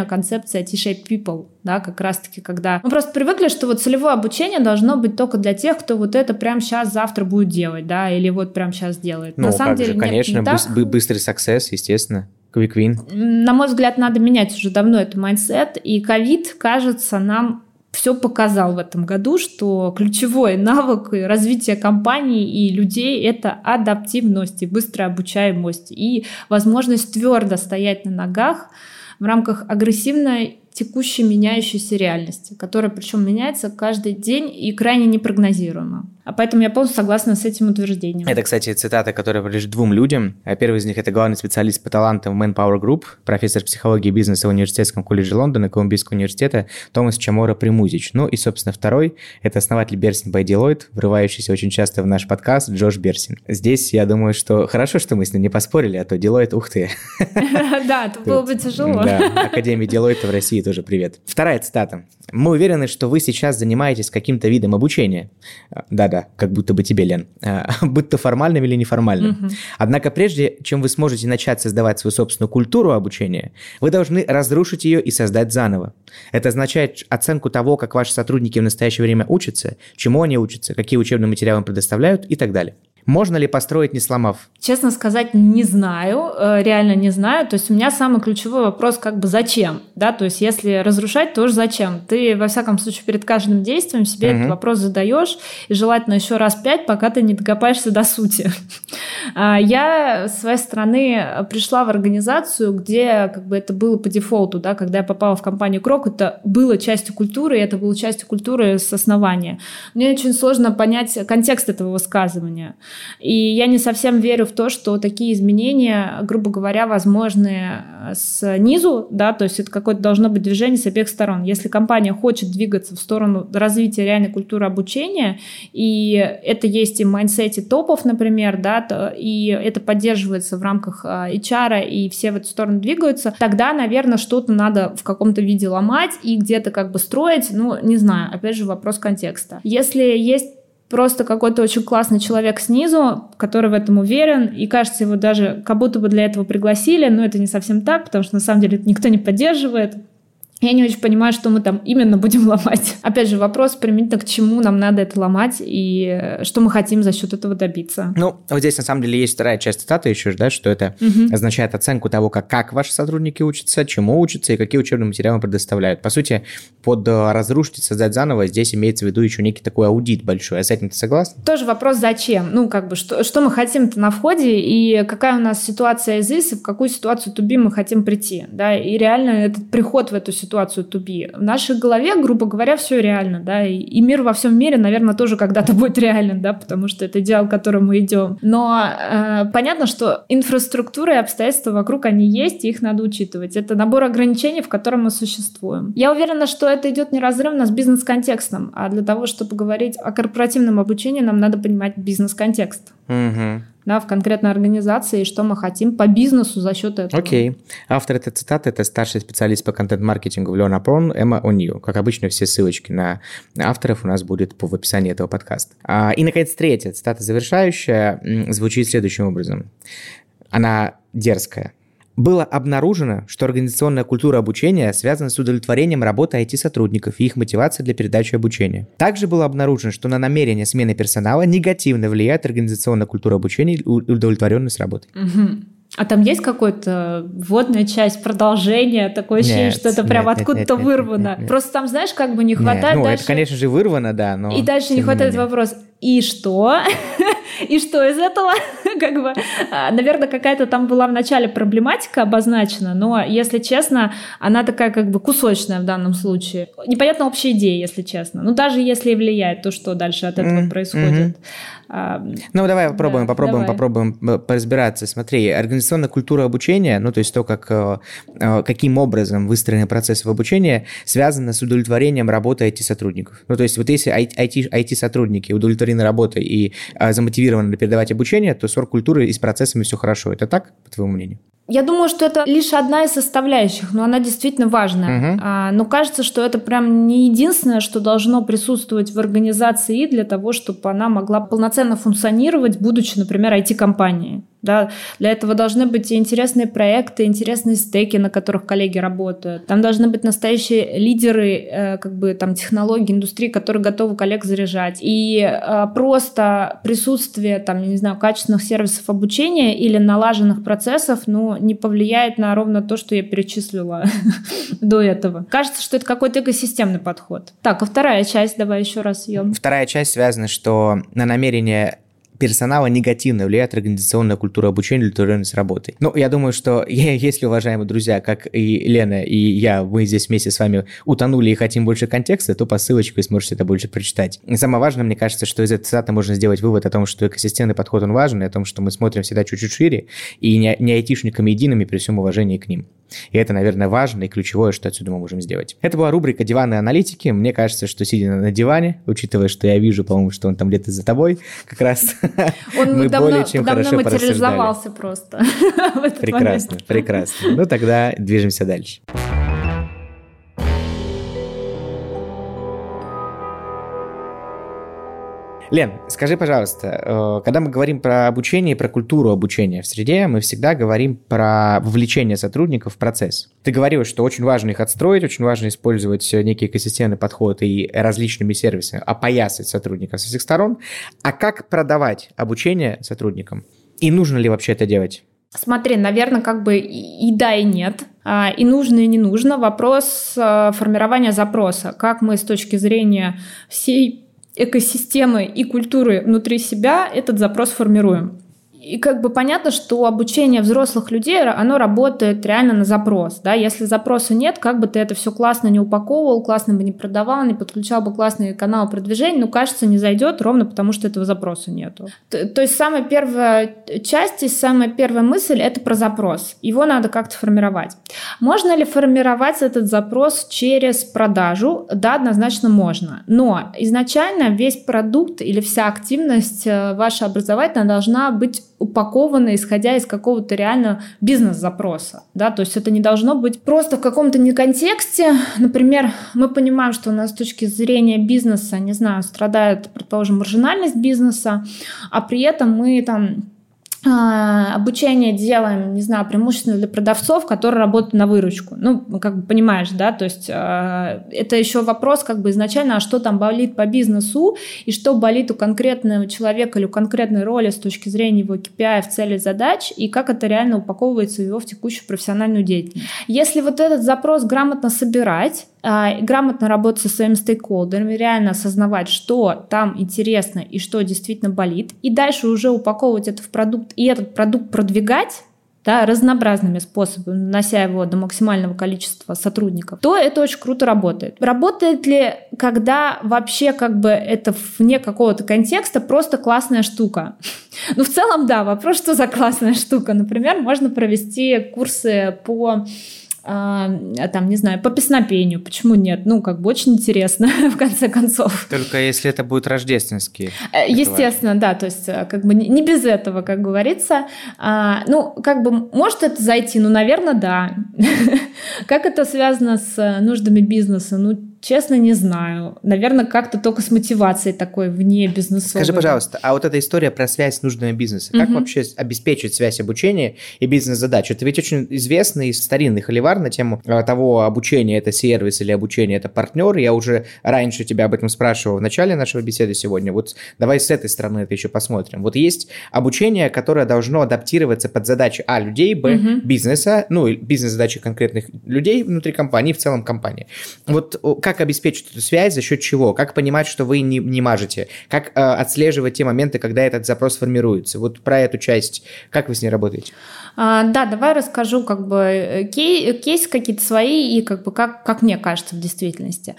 концепция T-shape people, да, как раз-таки, когда мы просто привыкли, что вот целевое обучение должно быть только для тех, кто вот это прямо сейчас, завтра будет делать, да, или вот прямо сейчас делает. Ну, На самом деле, же, нет, конечно, не так. быстрый success, естественно. Quick win. На мой взгляд, надо менять уже давно этот mindset, и ковид, кажется, нам все показал в этом году, что ключевой навык развития компании и людей — это адаптивность и быстрая обучаемость и возможность твердо стоять на ногах в рамках агрессивной текущей меняющейся реальности, которая причем меняется каждый день и крайне непрогнозируемо. А поэтому я полностью согласна с этим утверждением. Это, кстати, цитата, которая принадлежит двум людям. А первый из них – это главный специалист по талантам Manpower Group, профессор психологии и бизнеса в Университетском колледже Лондона, Колумбийского университета Томас Чамора Примузич. Ну и, собственно, второй – это основатель Берсин by Deloitte, врывающийся очень часто в наш подкаст Джош Берсин. Здесь, я думаю, что хорошо, что мы с ним не поспорили, а то Deloitte, ух ты. Да, это было бы тяжело. Да, Академия Deloitte в России тоже привет. Вторая цитата. Мы уверены, что вы сейчас занимаетесь каким-то видом обучения. Да-да, как будто бы тебе, Лен. Будь то формальным или неформальным. Угу. Однако прежде, чем вы сможете начать создавать свою собственную культуру обучения, вы должны разрушить ее и создать заново. Это означает оценку того, как ваши сотрудники в настоящее время учатся, чему они учатся, какие учебные материалы им предоставляют и так далее. Можно ли построить, не сломав? Честно сказать, не знаю, э, реально не знаю. То есть у меня самый ключевой вопрос как бы зачем, да, то есть если разрушать, то уж зачем? Ты, во всяком случае, перед каждым действием себе угу. этот вопрос задаешь, и желательно еще раз пять, пока ты не докопаешься до сути. А, я, с своей стороны, пришла в организацию, где как бы это было по дефолту, да, когда я попала в компанию Крок, это было частью культуры, и это было частью культуры с основания. Мне очень сложно понять контекст этого высказывания. И я не совсем верю в то, что такие изменения, грубо говоря, возможны э, снизу, да, то есть это какое-то должно быть движение с обеих сторон. Если компания хочет двигаться в сторону развития реальной культуры обучения, и это есть и в mindset е топов, например, да, то, и это поддерживается в рамках э, HR, и все в эту сторону двигаются, тогда, наверное, что-то надо в каком-то виде ломать и где-то как бы строить, ну, не знаю, опять же, вопрос контекста. Если есть просто какой-то очень классный человек снизу, который в этом уверен, и кажется, его даже как будто бы для этого пригласили, но это не совсем так, потому что на самом деле никто не поддерживает. Я не очень понимаю, что мы там именно будем ломать. Опять же, вопрос применительно к чему нам надо это ломать и э, что мы хотим за счет этого добиться. Ну, вот здесь на самом деле есть вторая часть цитаты еще, да, что это угу. означает оценку того, как, как ваши сотрудники учатся, чему учатся и какие учебные материалы предоставляют. По сути, под э, разрушить и создать заново здесь имеется в виду еще некий такой аудит большой. А с этим ты согласна? Тоже вопрос зачем? Ну, как бы, что, что мы хотим-то на входе и какая у нас ситуация из и в какую ситуацию туби мы хотим прийти, да, и реально этот приход в эту ситуацию ситуацию to be. В нашей голове, грубо говоря, все реально, да, и, и мир во всем мире, наверное, тоже когда-то будет реален, да, потому что это идеал, к которому мы идем. Но э, понятно, что инфраструктура и обстоятельства вокруг, они есть, и их надо учитывать. Это набор ограничений, в котором мы существуем. Я уверена, что это идет неразрывно с бизнес-контекстом, а для того, чтобы говорить о корпоративном обучении, нам надо понимать бизнес-контекст. Угу да, в конкретной организации, и что мы хотим по бизнесу за счет этого. Окей. Okay. Автор этой цитаты – это старший специалист по контент-маркетингу в Learn Эмма О'Нил. Как обычно, все ссылочки на авторов у нас будут в описании этого подкаста. А, и, наконец, третья цитата завершающая звучит следующим образом. Она дерзкая было обнаружено, что организационная культура обучения связана с удовлетворением работы IT-сотрудников и их мотивацией для передачи обучения. Также было обнаружено, что на намерение смены персонала негативно влияет организационная культура обучения и удовлетворенность работы. Угу. А там есть какая-то вводная часть, продолжение, такое ощущение, нет, что это прям откуда-то вырвано. Нет, нет, нет. Просто там, знаешь, как бы не хватает нет, ну, дальше... это, конечно же, вырвано, да, но... И дальше не хватает вопрос, И что? И что из этого? как бы, а, наверное, какая-то там была в начале проблематика обозначена, но, если честно, она такая как бы кусочная в данном случае. Непонятно общая идея, если честно. Ну, даже если и влияет, то что дальше от этого mm-hmm. происходит. Ну, давай попробуем, да, попробуем, давай. попробуем э, поразбираться. Смотри, организационная культура обучения, ну, то есть то, как, э, э, каким образом выстроены процессы в обучении, связано с удовлетворением работы IT-сотрудников. Ну, то есть вот если IT-сотрудники удовлетворены работой и замотивированы передавать обучение, то с оргкультурой и с процессами все хорошо. Это так, по твоему мнению? Я думаю, что это лишь одна из составляющих, но она действительно важная. Угу. А, но кажется, что это прям не единственное, что должно присутствовать в организации для того, чтобы она могла полноценно функционировать, будучи, например, IT-компанией. Да, для этого должны быть интересные проекты, интересные стеки, на которых коллеги работают. Там должны быть настоящие лидеры э, как бы, там, технологий, индустрии, которые готовы коллег заряжать. И э, просто присутствие там, не знаю, качественных сервисов обучения или налаженных процессов ну, не повлияет на ровно то, что я перечислила до этого. Кажется, что это какой-то экосистемный подход. Так, а вторая часть, давай еще раз ее. Вторая часть связана, что на намерение персонала негативно влияет организационная культура обучения удовлетворенность работой. Ну, я думаю, что если, уважаемые друзья, как и Лена, и я, мы здесь вместе с вами утонули и хотим больше контекста, то по ссылочке вы сможете это больше прочитать. И самое важное, мне кажется, что из этой цитаты можно сделать вывод о том, что экосистемный подход, он важен, и о том, что мы смотрим всегда чуть-чуть шире, и не, не айтишниками едиными при всем уважении к ним. И это, наверное, важно и ключевое, что отсюда мы можем сделать. Это была рубрика «Диванные аналитики». Мне кажется, что сидя на диване, учитывая, что я вижу, по-моему, что он там где-то за тобой, как раз он мы давно, более чем хорошо материализовался просто. прекрасно, прекрасно. Ну тогда движемся дальше. Лен, скажи, пожалуйста, э, когда мы говорим про обучение про культуру обучения в среде, мы всегда говорим про вовлечение сотрудников в процесс. Ты говорил, что очень важно их отстроить, очень важно использовать некий экосистемный подход и различными сервисами опоясать сотрудников со всех сторон. А как продавать обучение сотрудникам? И нужно ли вообще это делать? Смотри, наверное, как бы и да, и нет. А, и нужно, и не нужно. Вопрос э, формирования запроса. Как мы с точки зрения всей экосистемы и культуры внутри себя этот запрос формируем. И как бы понятно, что обучение взрослых людей, оно работает реально на запрос. Да? Если запроса нет, как бы ты это все классно не упаковывал, классно бы не продавал, не подключал бы классный канал продвижения, ну, кажется, не зайдет ровно потому, что этого запроса нету. То, то есть самая первая часть и самая первая мысль — это про запрос. Его надо как-то формировать. Можно ли формировать этот запрос через продажу? Да, однозначно можно. Но изначально весь продукт или вся активность э, ваша образовательная должна быть упаковано, исходя из какого-то реально бизнес-запроса. Да? То есть это не должно быть просто в каком-то не контексте. Например, мы понимаем, что у нас с точки зрения бизнеса, не знаю, страдает, предположим, маржинальность бизнеса, а при этом мы там обучение делаем, не знаю, преимущественно для продавцов, которые работают на выручку. Ну, как бы понимаешь, да, то есть э, это еще вопрос как бы изначально, а что там болит по бизнесу и что болит у конкретного человека или у конкретной роли с точки зрения его KPI в цели задач и как это реально упаковывается в его в текущую профессиональную деятельность. Если вот этот запрос грамотно собирать, а, грамотно работать со своими стейкхолдерами, реально осознавать, что там интересно и что действительно болит, и дальше уже упаковывать это в продукт, и этот продукт продвигать, да, разнообразными способами, нанося его до максимального количества сотрудников, то это очень круто работает. Работает ли, когда вообще как бы это вне какого-то контекста просто классная штука? Ну, в целом, да, вопрос, что за классная штука. Например, можно провести курсы по а, там, не знаю, по песнопению, почему нет? Ну, как бы очень интересно, в конце концов. Только если это будет рождественские. Э, естественно, да, то есть э, как бы не без этого, как говорится. А, ну, как бы может это зайти? Ну, наверное, да. Как это связано с нуждами бизнеса? Ну, Честно, не знаю. Наверное, как-то только с мотивацией такой вне бизнесовой. Скажи, пожалуйста, а вот эта история про связь с нуждами бизнеса, как угу. вообще обеспечить связь обучения и бизнес-задач? Это ведь очень известный старинный холивар на тему а, того, обучения это сервис или обучение это партнер. Я уже раньше тебя об этом спрашивал в начале нашего беседы сегодня. Вот давай с этой стороны это еще посмотрим. Вот есть обучение, которое должно адаптироваться под задачи А людей, Б угу. бизнеса, ну, бизнес-задачи конкретных людей внутри компании, в целом компании. Вот как как обеспечить эту связь, за счет чего? Как понимать, что вы не, не мажете? Как э, отслеживать те моменты, когда этот запрос формируется? Вот про эту часть, как вы с ней работаете? А, да, давай расскажу как бы э, кей, кейсы какие-то свои и как бы как, как мне кажется в действительности.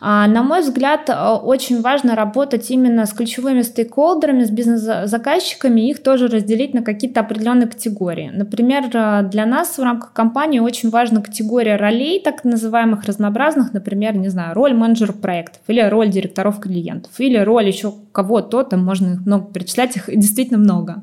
А, на мой взгляд, э, очень важно работать именно с ключевыми стейкхолдерами, с бизнес-заказчиками, их тоже разделить на какие-то определенные категории. Например, э, для нас в рамках компании очень важна категория ролей, так называемых разнообразных, например, не знаю, роль менеджера проектов или роль директоров клиентов или роль еще кого-то, там можно много перечислять, их действительно много.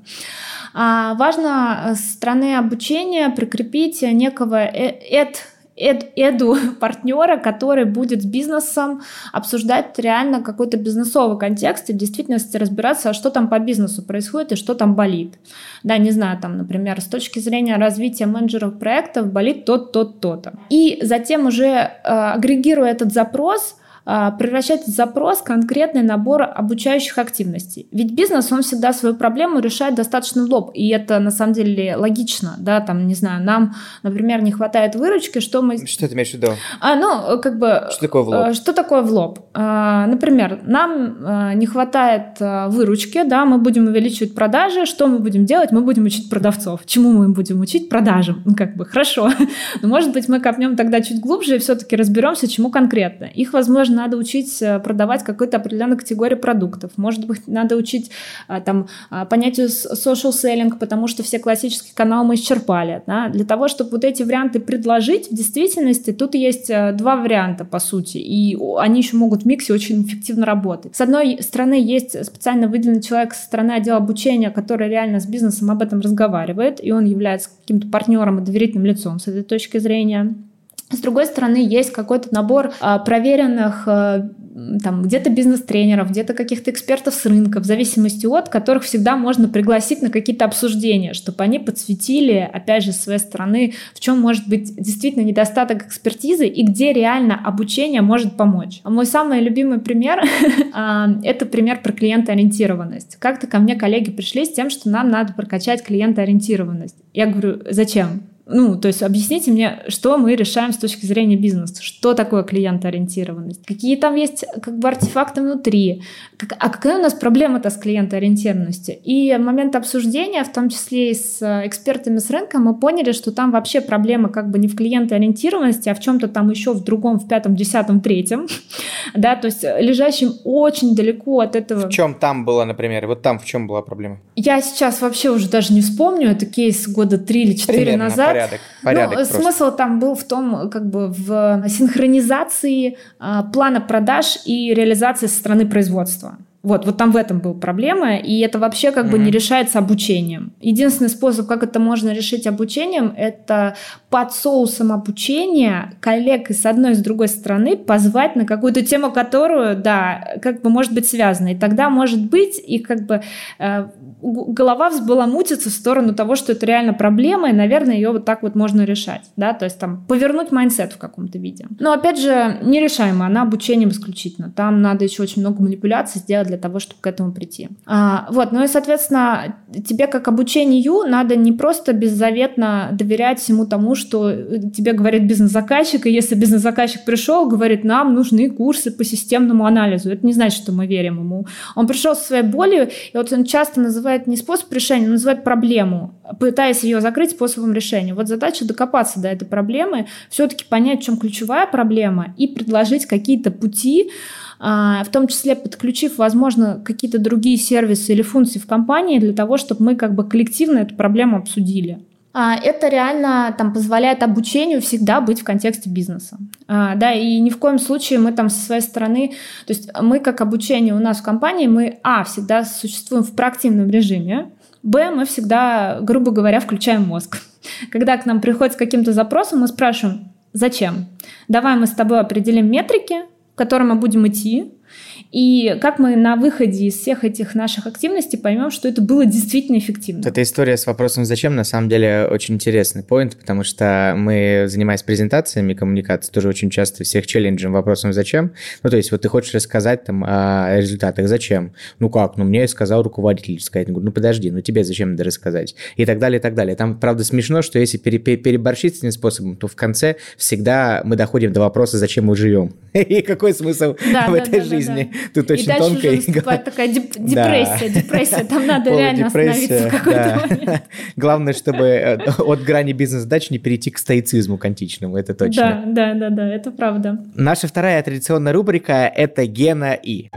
А важно с стороны обучения прикрепить некого эд эд, эду партнера, который будет с бизнесом обсуждать реально какой-то бизнесовый контекст и в действительности разбираться, что там по бизнесу происходит и что там болит. Да, не знаю, там, например, с точки зрения развития менеджеров проектов болит тот, тот, то-то. И затем уже э, агрегируя этот запрос, превращать в запрос конкретный набор обучающих активностей. Ведь бизнес, он всегда свою проблему решает достаточно в лоб, и это на самом деле логично, да, там, не знаю, нам, например, не хватает выручки, что мы... Что ты имеешь в виду? А, ну, как бы... Что такое в лоб? А, что такое в лоб? А, например, нам а, не хватает выручки, да, мы будем увеличивать продажи, что мы будем делать? Мы будем учить продавцов. Чему мы им будем учить? Продажам. Ну, как бы, хорошо. Но, может быть, мы копнем тогда чуть глубже и все-таки разберемся, чему конкретно. Их, возможно, надо учить э, продавать какой-то определенной категории продуктов. Может быть, надо учить э, там э, понятию social selling, потому что все классические каналы мы исчерпали. Да? Для того, чтобы вот эти варианты предложить, в действительности тут есть два варианта, по сути, и они еще могут в миксе очень эффективно работать. С одной стороны, есть специально выделенный человек со стороны отдела обучения, который реально с бизнесом об этом разговаривает, и он является каким-то партнером и доверительным лицом с этой точки зрения. С другой стороны, есть какой-то набор а, проверенных а, там где-то бизнес-тренеров, где-то каких-то экспертов с рынка, в зависимости от которых всегда можно пригласить на какие-то обсуждения, чтобы они подсветили, опять же, с своей стороны, в чем может быть действительно недостаток экспертизы и где реально обучение может помочь. А мой самый любимый пример — это пример про клиентоориентированность. Как-то ко мне коллеги пришли с тем, что нам надо прокачать клиентоориентированность. Я говорю, зачем? Ну, то есть объясните мне, что мы решаем с точки зрения бизнеса, что такое клиентоориентированность, какие там есть как бы артефакты внутри, как, а какая у нас проблема-то с клиентоориентированностью. И в момент обсуждения, в том числе и с экспертами с рынка, мы поняли, что там вообще проблема как бы не в клиентоориентированности, а в чем-то там еще в другом, в пятом, десятом, третьем, да, то есть лежащим очень далеко от этого. В чем там было, например, вот там в чем была проблема? Я сейчас вообще уже даже не вспомню, это кейс года три или четыре назад, порядок. порядок ну, смысл там был в том, как бы в синхронизации э, плана продаж и реализации со стороны производства. Вот, вот там в этом была проблема, и это вообще как mm-hmm. бы не решается обучением. Единственный способ, как это можно решить обучением, это под соусом обучения коллег и с одной и с другой стороны позвать на какую-то тему, которую, да, как бы может быть связана. И тогда, может быть, и как бы э, голова взбаламутится в сторону того, что это реально проблема, и, наверное, ее вот так вот можно решать, да, то есть там повернуть mindset в каком-то виде. Но, опять же, нерешаемо, она обучением исключительно. Там надо еще очень много манипуляций сделать для для того, чтобы к этому прийти. А, вот, ну и, соответственно, тебе как обучению надо не просто беззаветно доверять всему тому, что тебе говорит бизнес-заказчик, и если бизнес-заказчик пришел, говорит, нам нужны курсы по системному анализу. Это не значит, что мы верим ему. Он пришел со своей болью, и вот он часто называет не способ решения, он называет проблему, пытаясь ее закрыть способом решения. Вот задача докопаться до этой проблемы, все-таки понять, в чем ключевая проблема, и предложить какие-то пути, в том числе подключив, возможно, какие-то другие сервисы или функции в компании для того, чтобы мы как бы коллективно эту проблему обсудили. А, это реально там позволяет обучению всегда быть в контексте бизнеса. А, да, и ни в коем случае мы там со своей стороны, то есть мы как обучение у нас в компании, мы, а, всегда существуем в проактивном режиме, б, мы всегда, грубо говоря, включаем мозг. Когда к нам приходит с каким-то запросом, мы спрашиваем, зачем? Давай мы с тобой определим метрики, к которым мы будем идти, И как мы на выходе из всех этих наших активностей поймем, что это было действительно эффективно. Эта история с вопросом «зачем» на самом деле очень интересный поинт, потому что мы, занимаясь презентациями коммуникации, тоже очень часто всех челленджим вопросом «зачем?». Ну, то есть вот ты хочешь рассказать там о результатах «зачем?». Ну как? Ну, мне сказал руководитель сказать. Ну, подожди, ну тебе зачем надо рассказать? И так далее, и так далее. Там, правда, смешно, что если пере переборщить с этим способом, то в конце всегда мы доходим до вопроса «зачем мы живем?» И какой смысл в этой да, жизни? Да, Тут очень и дальше тонко. уже наступает такая депрессия, депрессия. Там надо реально остановиться в какой-то момент. Главное, чтобы э, от грани бизнес-задач не перейти к стоицизму к античному, это точно. Да, да, да, да, это правда. Наша вторая традиционная рубрика – это Гена И.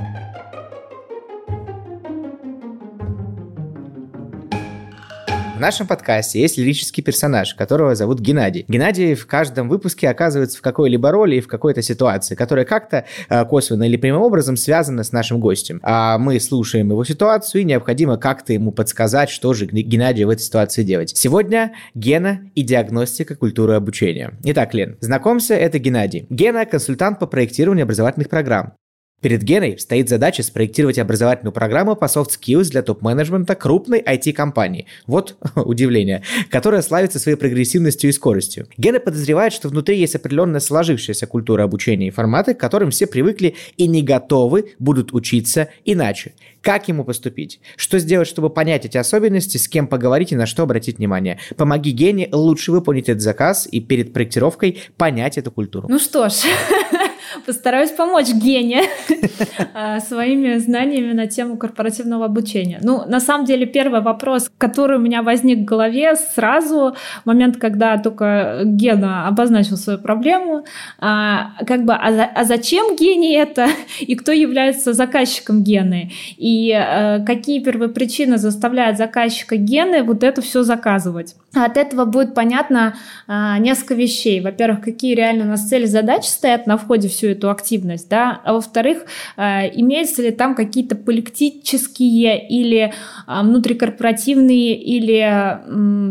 В нашем подкасте есть лирический персонаж, которого зовут Геннадий. Геннадий в каждом выпуске оказывается в какой-либо роли и в какой-то ситуации, которая как-то э, косвенно или прямым образом связана с нашим гостем. А мы слушаем его ситуацию и необходимо как-то ему подсказать, что же Геннадию в этой ситуации делать. Сегодня Гена и диагностика культуры обучения. Итак, Лен, знакомься, это Геннадий. Гена – консультант по проектированию образовательных программ. Перед Геной стоит задача спроектировать образовательную программу по soft skills для топ-менеджмента крупной IT-компании. Вот удивление. Которая славится своей прогрессивностью и скоростью. Гена подозревает, что внутри есть определенная сложившаяся культура обучения и форматы, к которым все привыкли и не готовы будут учиться иначе. Как ему поступить? Что сделать, чтобы понять эти особенности, с кем поговорить и на что обратить внимание? Помоги Гене лучше выполнить этот заказ и перед проектировкой понять эту культуру. Ну что ж, Постараюсь помочь Гене а, своими знаниями на тему корпоративного обучения. Ну, на самом деле, первый вопрос, который у меня возник в голове сразу, момент, когда только Гена обозначил свою проблему, а, как бы, а, а зачем Гене это, и кто является заказчиком Гены, и а, какие первопричины заставляют заказчика Гены вот это все заказывать. От этого будет понятно а, несколько вещей. Во-первых, какие реально у нас цели задачи стоят на входе в всю эту активность, да, а во-вторых, а, имеются ли там какие-то политические или а, внутрикорпоративные или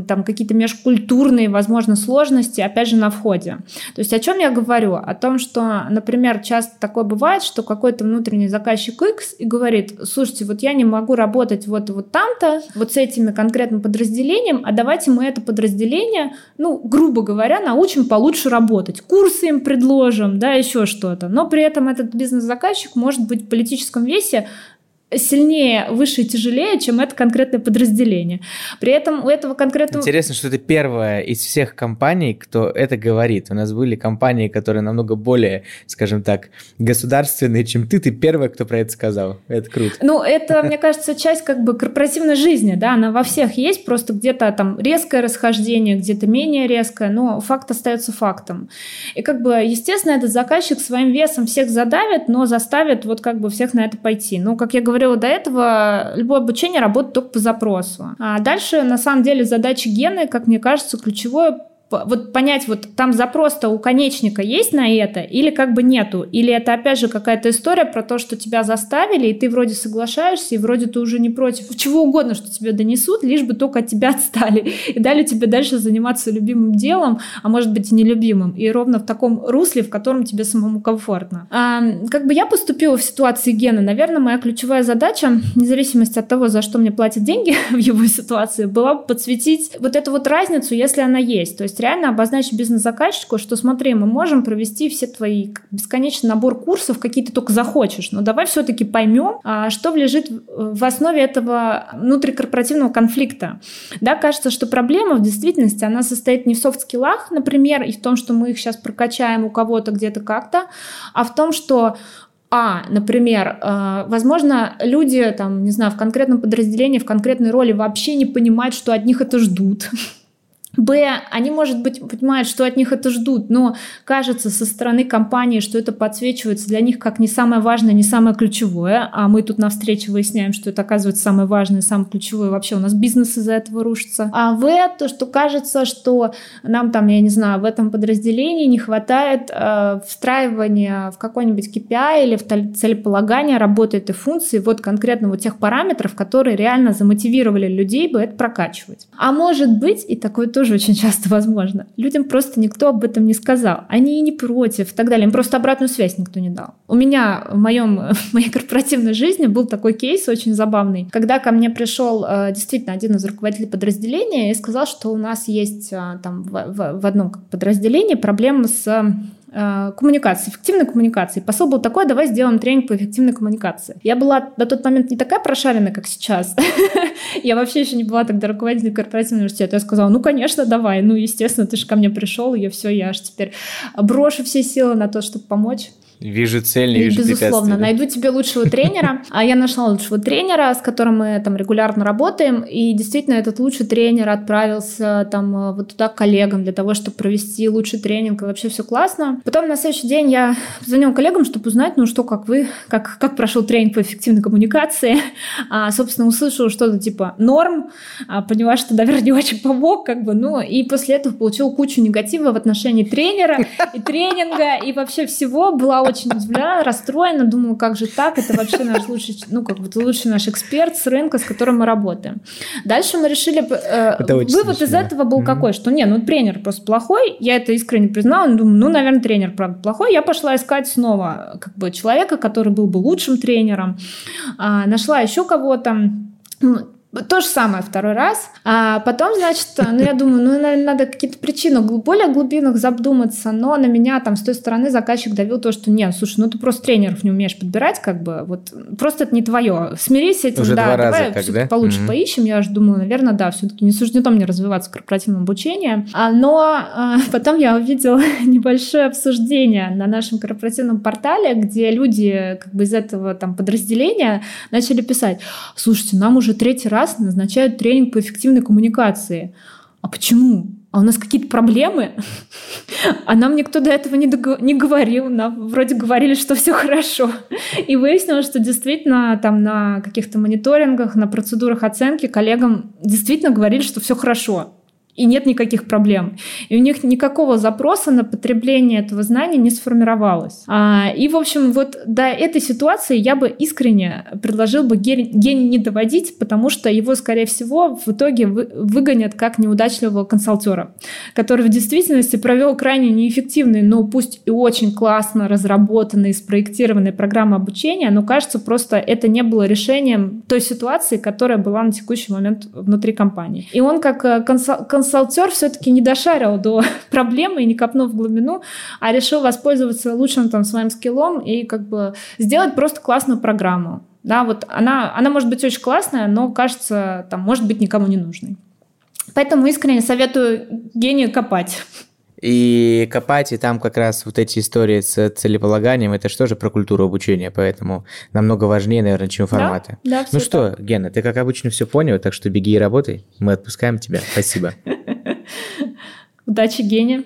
там какие-то межкультурные, возможно, сложности, опять же, на входе. То есть о чем я говорю? О том, что, например, часто такое бывает, что какой-то внутренний заказчик X и говорит, слушайте, вот я не могу работать вот, вот там-то, вот с этими конкретным подразделением, а давайте мы это подразделение, ну, грубо говоря, научим получше работать. Курсы им предложим, да, еще что-то. Но при этом этот бизнес-заказчик может быть в политическом весе сильнее, выше и тяжелее, чем это конкретное подразделение. При этом у этого конкретного... Интересно, что ты первая из всех компаний, кто это говорит. У нас были компании, которые намного более, скажем так, государственные, чем ты. Ты первая, кто про это сказал. Это круто. Ну, это, мне кажется, часть как бы корпоративной жизни, да, она во всех есть, просто где-то там резкое расхождение, где-то менее резкое, но факт остается фактом. И как бы, естественно, этот заказчик своим весом всех задавит, но заставит вот как бы всех на это пойти. Ну, как я говорю, говорила до этого, любое обучение работает только по запросу. А дальше, на самом деле, задача гены, как мне кажется, ключевое вот понять, вот там запрос-то у конечника есть на это или как бы нету? Или это опять же какая-то история про то, что тебя заставили, и ты вроде соглашаешься, и вроде ты уже не против чего угодно, что тебе донесут, лишь бы только от тебя отстали. И дали тебе дальше заниматься любимым делом, а может быть и нелюбимым. И ровно в таком русле, в котором тебе самому комфортно. А, как бы я поступила в ситуации Гена, наверное, моя ключевая задача, вне зависимости от того, за что мне платят деньги в его ситуации, была подсветить вот эту вот разницу, если она есть. То есть есть реально обозначить бизнес-заказчику, что смотри, мы можем провести все твои бесконечный набор курсов, какие ты только захочешь, но давай все-таки поймем, а, что лежит в основе этого внутрикорпоративного конфликта. Да, кажется, что проблема в действительности, она состоит не в софт-скиллах, например, и в том, что мы их сейчас прокачаем у кого-то где-то как-то, а в том, что а, например, э, возможно, люди, там, не знаю, в конкретном подразделении, в конкретной роли вообще не понимают, что от них это ждут. Б, они, может быть, понимают, что от них это ждут, но кажется со стороны компании, что это подсвечивается для них как не самое важное, не самое ключевое, а мы тут на встрече выясняем, что это оказывается самое важное, самое ключевое, вообще у нас бизнес из-за этого рушится. А В, то, что кажется, что нам там, я не знаю, в этом подразделении не хватает э, встраивания в какой-нибудь KPI или в целеполагание работы этой функции, вот конкретно вот тех параметров, которые реально замотивировали людей бы это прокачивать. А может быть, и такое тоже тоже очень часто возможно. Людям просто никто об этом не сказал. Они и не против и так далее. Им просто обратную связь никто не дал. У меня в, моем, в моей корпоративной жизни был такой кейс очень забавный, когда ко мне пришел э, действительно один из руководителей подразделения и сказал, что у нас есть э, там в, в, в одном подразделении проблемы с коммуникации, эффективной коммуникации. Посыл был такой, давай сделаем тренинг по эффективной коммуникации. Я была до тот момент не такая прошаренная, как сейчас. Я вообще еще не была тогда руководителем корпоративного университета. Я сказала, ну, конечно, давай. Ну, естественно, ты же ко мне пришел, и все, я аж теперь брошу все силы на то, чтобы помочь. Вижу цель, не вижу Безусловно, найду тебе лучшего тренера. А я нашла лучшего тренера, с которым мы там регулярно работаем. И действительно, этот лучший тренер отправился там э, вот туда к коллегам для того, чтобы провести лучший тренинг. И вообще все классно. Потом на следующий день я позвонила коллегам, чтобы узнать, ну что, как вы, как, как прошел тренинг по эффективной коммуникации. А, собственно, услышала что-то типа норм, а, поняла, что, наверное, не очень помог, как бы, ну, и после этого получила кучу негатива в отношении тренера и тренинга, и вообще всего. Была очень удивлена, расстроена, думала, как же так, это вообще наш лучший, ну, как бы лучший наш эксперт с рынка, с которым мы работаем. Дальше мы решили, э, вывод смешно. из этого был mm-hmm. какой, что не, ну, тренер просто плохой, я это искренне признала, думаю, ну, наверное, тренер, правда, плохой, я пошла искать снова, как бы, человека, который был бы лучшим тренером, а, нашла еще кого-то, то же самое второй раз. А потом, значит, ну я думаю, ну, наверное, надо какие-то причины более глубинных задуматься, но на меня там с той стороны заказчик давил то, что нет, слушай, ну ты просто тренеров не умеешь подбирать, как бы, вот просто это не твое. Смирись с этим, Уже да, два давай раза, да? получше mm-hmm. поищем. Я же думаю, наверное, да, все-таки не суждено мне развиваться в корпоративном обучении. А, но а, потом я увидела небольшое обсуждение на нашем корпоративном портале, где люди как бы из этого там подразделения начали писать, слушайте, нам уже третий раз раз назначают тренинг по эффективной коммуникации. А почему? А у нас какие-то проблемы? А нам никто до этого не, дог... не говорил. Нам вроде говорили, что все хорошо. И выяснилось, что действительно там на каких-то мониторингах, на процедурах оценки коллегам действительно говорили, что все хорошо и нет никаких проблем. И у них никакого запроса на потребление этого знания не сформировалось. А, и, в общем, вот до этой ситуации я бы искренне предложил бы гений не доводить, потому что его, скорее всего, в итоге вы, выгонят как неудачливого консалтера, который в действительности провел крайне неэффективный, но пусть и очень классно разработанный, спроектированный программы обучения, но кажется, просто это не было решением той ситуации, которая была на текущий момент внутри компании. И он как э, консалтер все-таки не дошарил до проблемы и не копнул в глубину, а решил воспользоваться лучшим там своим скиллом и как бы сделать просто классную программу. Да, вот она, она может быть очень классная, но кажется, там, может быть никому не нужной. Поэтому искренне советую гению копать. И копать, и там как раз вот эти истории с целеполаганием, это же тоже про культуру обучения, поэтому намного важнее, наверное, чем форматы. Да, да, ну что, так. Гена, ты как обычно все понял, так что беги и работай. Мы отпускаем тебя. Спасибо. Удачи, Гене.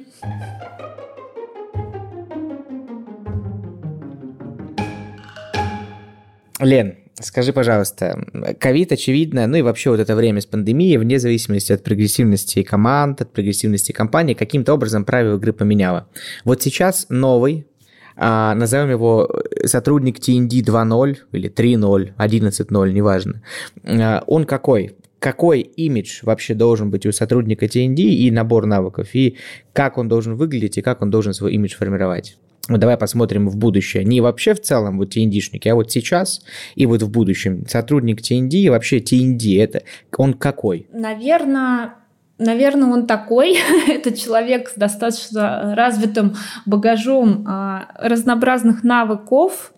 Лен, Скажи, пожалуйста, ковид, очевидно, ну и вообще вот это время с пандемией, вне зависимости от прогрессивности команд, от прогрессивности компании, каким-то образом правила игры поменяло. Вот сейчас новый, а, назовем его сотрудник TND 2.0 или 3.0, 11.0, неважно. А, он какой? Какой имидж вообще должен быть у сотрудника TND и набор навыков, и как он должен выглядеть, и как он должен свой имидж формировать? Ну, давай посмотрим в будущее. Не вообще в целом вот TND-шники, а вот сейчас и вот в будущем. Сотрудник TND и вообще TND, это он какой? Наверное, Наверное, он такой. Это человек с достаточно развитым багажом а, разнообразных навыков,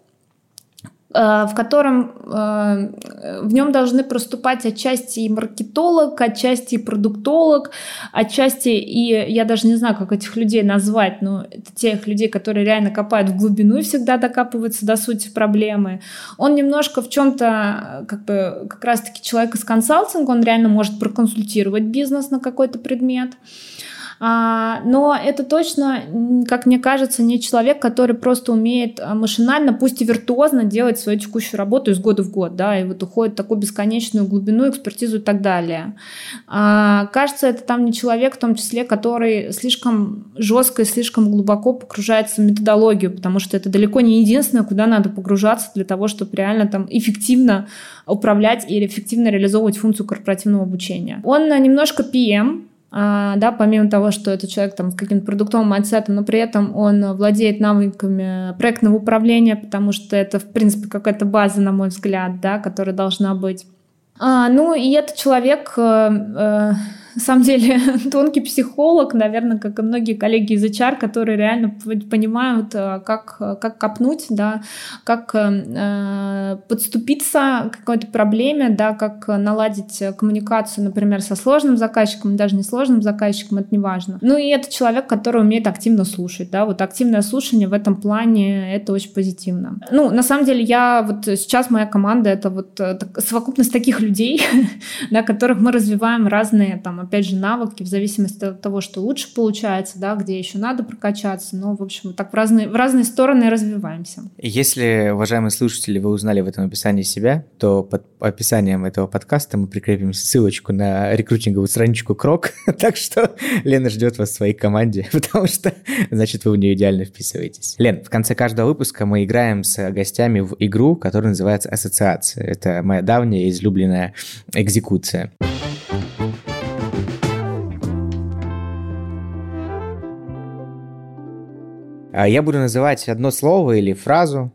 в котором э, в нем должны проступать отчасти и маркетолог, отчасти и продуктолог, отчасти и я даже не знаю, как этих людей назвать, но это тех людей, которые реально копают в глубину и всегда докапываются до сути проблемы. Он немножко в чем-то как бы как раз-таки человек из консалтинга, он реально может проконсультировать бизнес на какой-то предмет. А, но это точно, как мне кажется, не человек, который просто умеет а, машинально, пусть и виртуозно делать свою текущую работу из года в год, да, и вот уходит в такую бесконечную глубину, экспертизу и так далее. А, кажется, это там не человек, в том числе, который слишком жестко и слишком глубоко погружается в методологию, потому что это далеко не единственное, куда надо погружаться для того, чтобы реально там эффективно управлять или эффективно реализовывать функцию корпоративного обучения. Он немножко PM, а, да, помимо того, что это человек там с каким-то продуктовым mindset ом, но при этом он владеет навыками проектного управления, потому что это, в принципе, какая-то база, на мой взгляд, да, которая должна быть. А, ну, и этот человек... Э, э, на самом деле тонкий психолог, наверное, как и многие коллеги из HR, которые реально понимают, э, как, как копнуть, да, как э, подступиться к какой-то проблеме, да, как наладить коммуникацию, например, со сложным заказчиком, даже не сложным заказчиком, это не важно. Ну и это человек, который умеет активно слушать, да, вот активное слушание в этом плане, это очень позитивно. Ну, на самом деле, я вот сейчас моя команда, это вот э, совокупность таких людей, да, которых мы развиваем разные там опять же, навыки в зависимости от того, что лучше получается, да, где еще надо прокачаться. Но, в общем, так в разные, в разные стороны развиваемся. Если, уважаемые слушатели, вы узнали в этом описании себя, то под описанием этого подкаста мы прикрепим ссылочку на рекрутинговую страничку Крок, так что Лена ждет вас в своей команде, потому что, значит, вы в нее идеально вписываетесь. Лен, в конце каждого выпуска мы играем с гостями в игру, которая называется «Ассоциация». Это моя давняя излюбленная экзекуция. Я буду называть одно слово или фразу,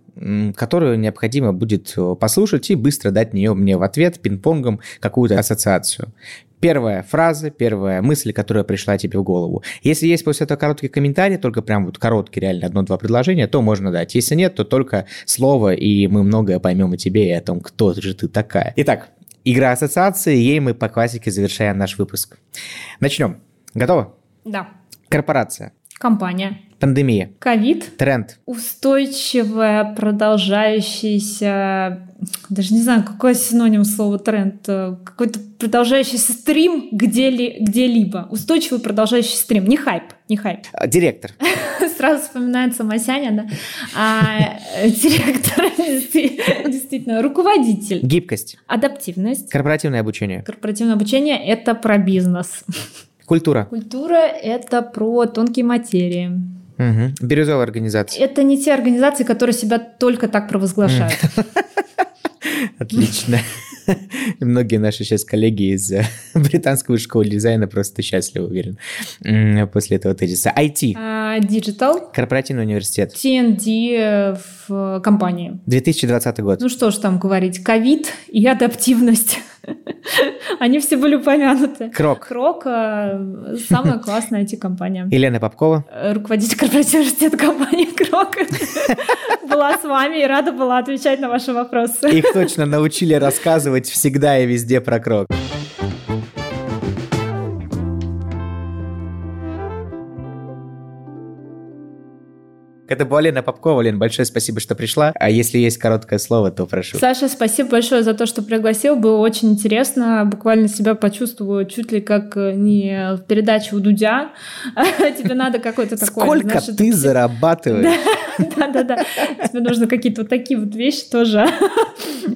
которую необходимо будет э, послушать и быстро дать нее мне в ответ пинг-понгом какую-то ассоциацию. Первая фраза, первая мысль, которая пришла тебе в голову. Если есть после этого короткий комментарий, только прям вот короткий, реально одно-два предложения, то можно дать. Если нет, то только слово, и мы многое поймем о тебе и о том, кто же ты такая. Итак, игра ассоциации, ей мы по классике завершаем наш выпуск. Начнем. Готово? Да. Корпорация. Компания. Пандемия. Ковид. Тренд. Устойчивая, продолжающийся, даже не знаю, какой синоним слова тренд, какой-то продолжающийся стрим где-ли, где-либо. Устойчивый продолжающий стрим. Не хайп, не хайп. А, директор. Сразу вспоминается Масяня, да? А, директор, действительно, руководитель. Гибкость. Адаптивность. Корпоративное обучение. Корпоративное обучение — это про бизнес. Культура. Культура — это про тонкие материи. Угу. Бирюзовая организация. Это не те организации, которые себя только так провозглашают. Отлично. Многие наши сейчас коллеги из э, британского школы дизайна просто счастливы, уверен, после этого тезиса. IT. А, digital. Корпоративный университет. TND в компании. 2020 год. Ну что ж там говорить, ковид и адаптивность. Они все были упомянуты. Крок. Крок э, – самая классная IT-компания. Елена Попкова. Э, руководитель корпоративного университета компании Крок. Была с вами и рада была отвечать на ваши вопросы. Их точно научили рассказывать всегда и везде про Крок. Это была Лена Попкова. Лен, большое спасибо, что пришла. А если есть короткое слово, то прошу. Саша, спасибо большое за то, что пригласил. Было очень интересно. Буквально себя почувствую чуть ли как э, не в передаче у Дудя. Тебе надо какой-то такой... Сколько ты зарабатываешь? Да-да-да. Тебе нужно какие-то вот такие вот вещи тоже.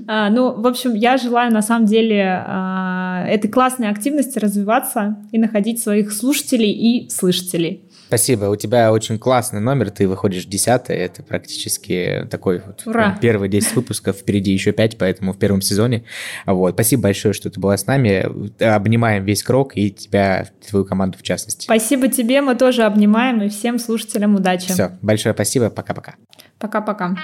А, ну, в общем, я желаю на самом деле а, этой классной активности развиваться и находить своих слушателей и слышателей. Спасибо. У тебя очень классный номер. Ты выходишь десятый. Это практически такой вот Ура. первые 10 выпусков. Впереди еще 5, поэтому в первом сезоне. Вот. Спасибо большое, что ты была с нами. Обнимаем весь крок и тебя, твою команду в частности. Спасибо тебе. Мы тоже обнимаем. И всем слушателям удачи. Все. Большое спасибо. Пока-пока. Пока-пока.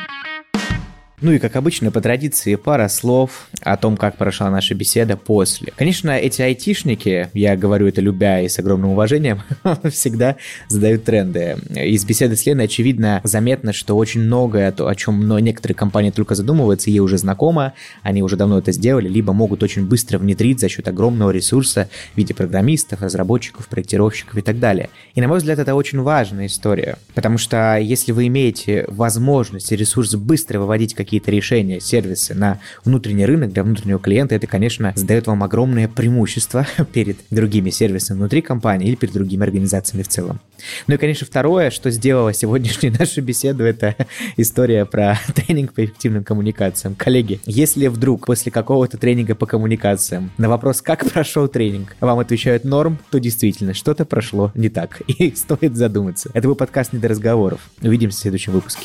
Ну и, как обычно, по традиции, пара слов о том, как прошла наша беседа после. Конечно, эти айтишники, я говорю это любя и с огромным уважением, всегда задают тренды. Из беседы с Леной, очевидно, заметно, что очень многое, о чем некоторые компании только задумываются, ей уже знакомо, они уже давно это сделали, либо могут очень быстро внедрить за счет огромного ресурса в виде программистов, разработчиков, проектировщиков и так далее. И, на мой взгляд, это очень важная история, потому что если вы имеете возможность и ресурс быстро выводить какие какие-то решения, сервисы на внутренний рынок для внутреннего клиента, это, конечно, задает вам огромное преимущество перед другими сервисами внутри компании или перед другими организациями в целом. Ну и, конечно, второе, что сделала сегодняшнюю нашу беседу, это история про тренинг по эффективным коммуникациям. Коллеги, если вдруг после какого-то тренинга по коммуникациям на вопрос, как прошел тренинг, вам отвечают норм, то действительно что-то прошло не так, и стоит задуматься. Это был подкаст «Не до разговоров». Увидимся в следующем выпуске.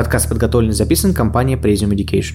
Подкаст подготовлен и записан компанией Presium Education.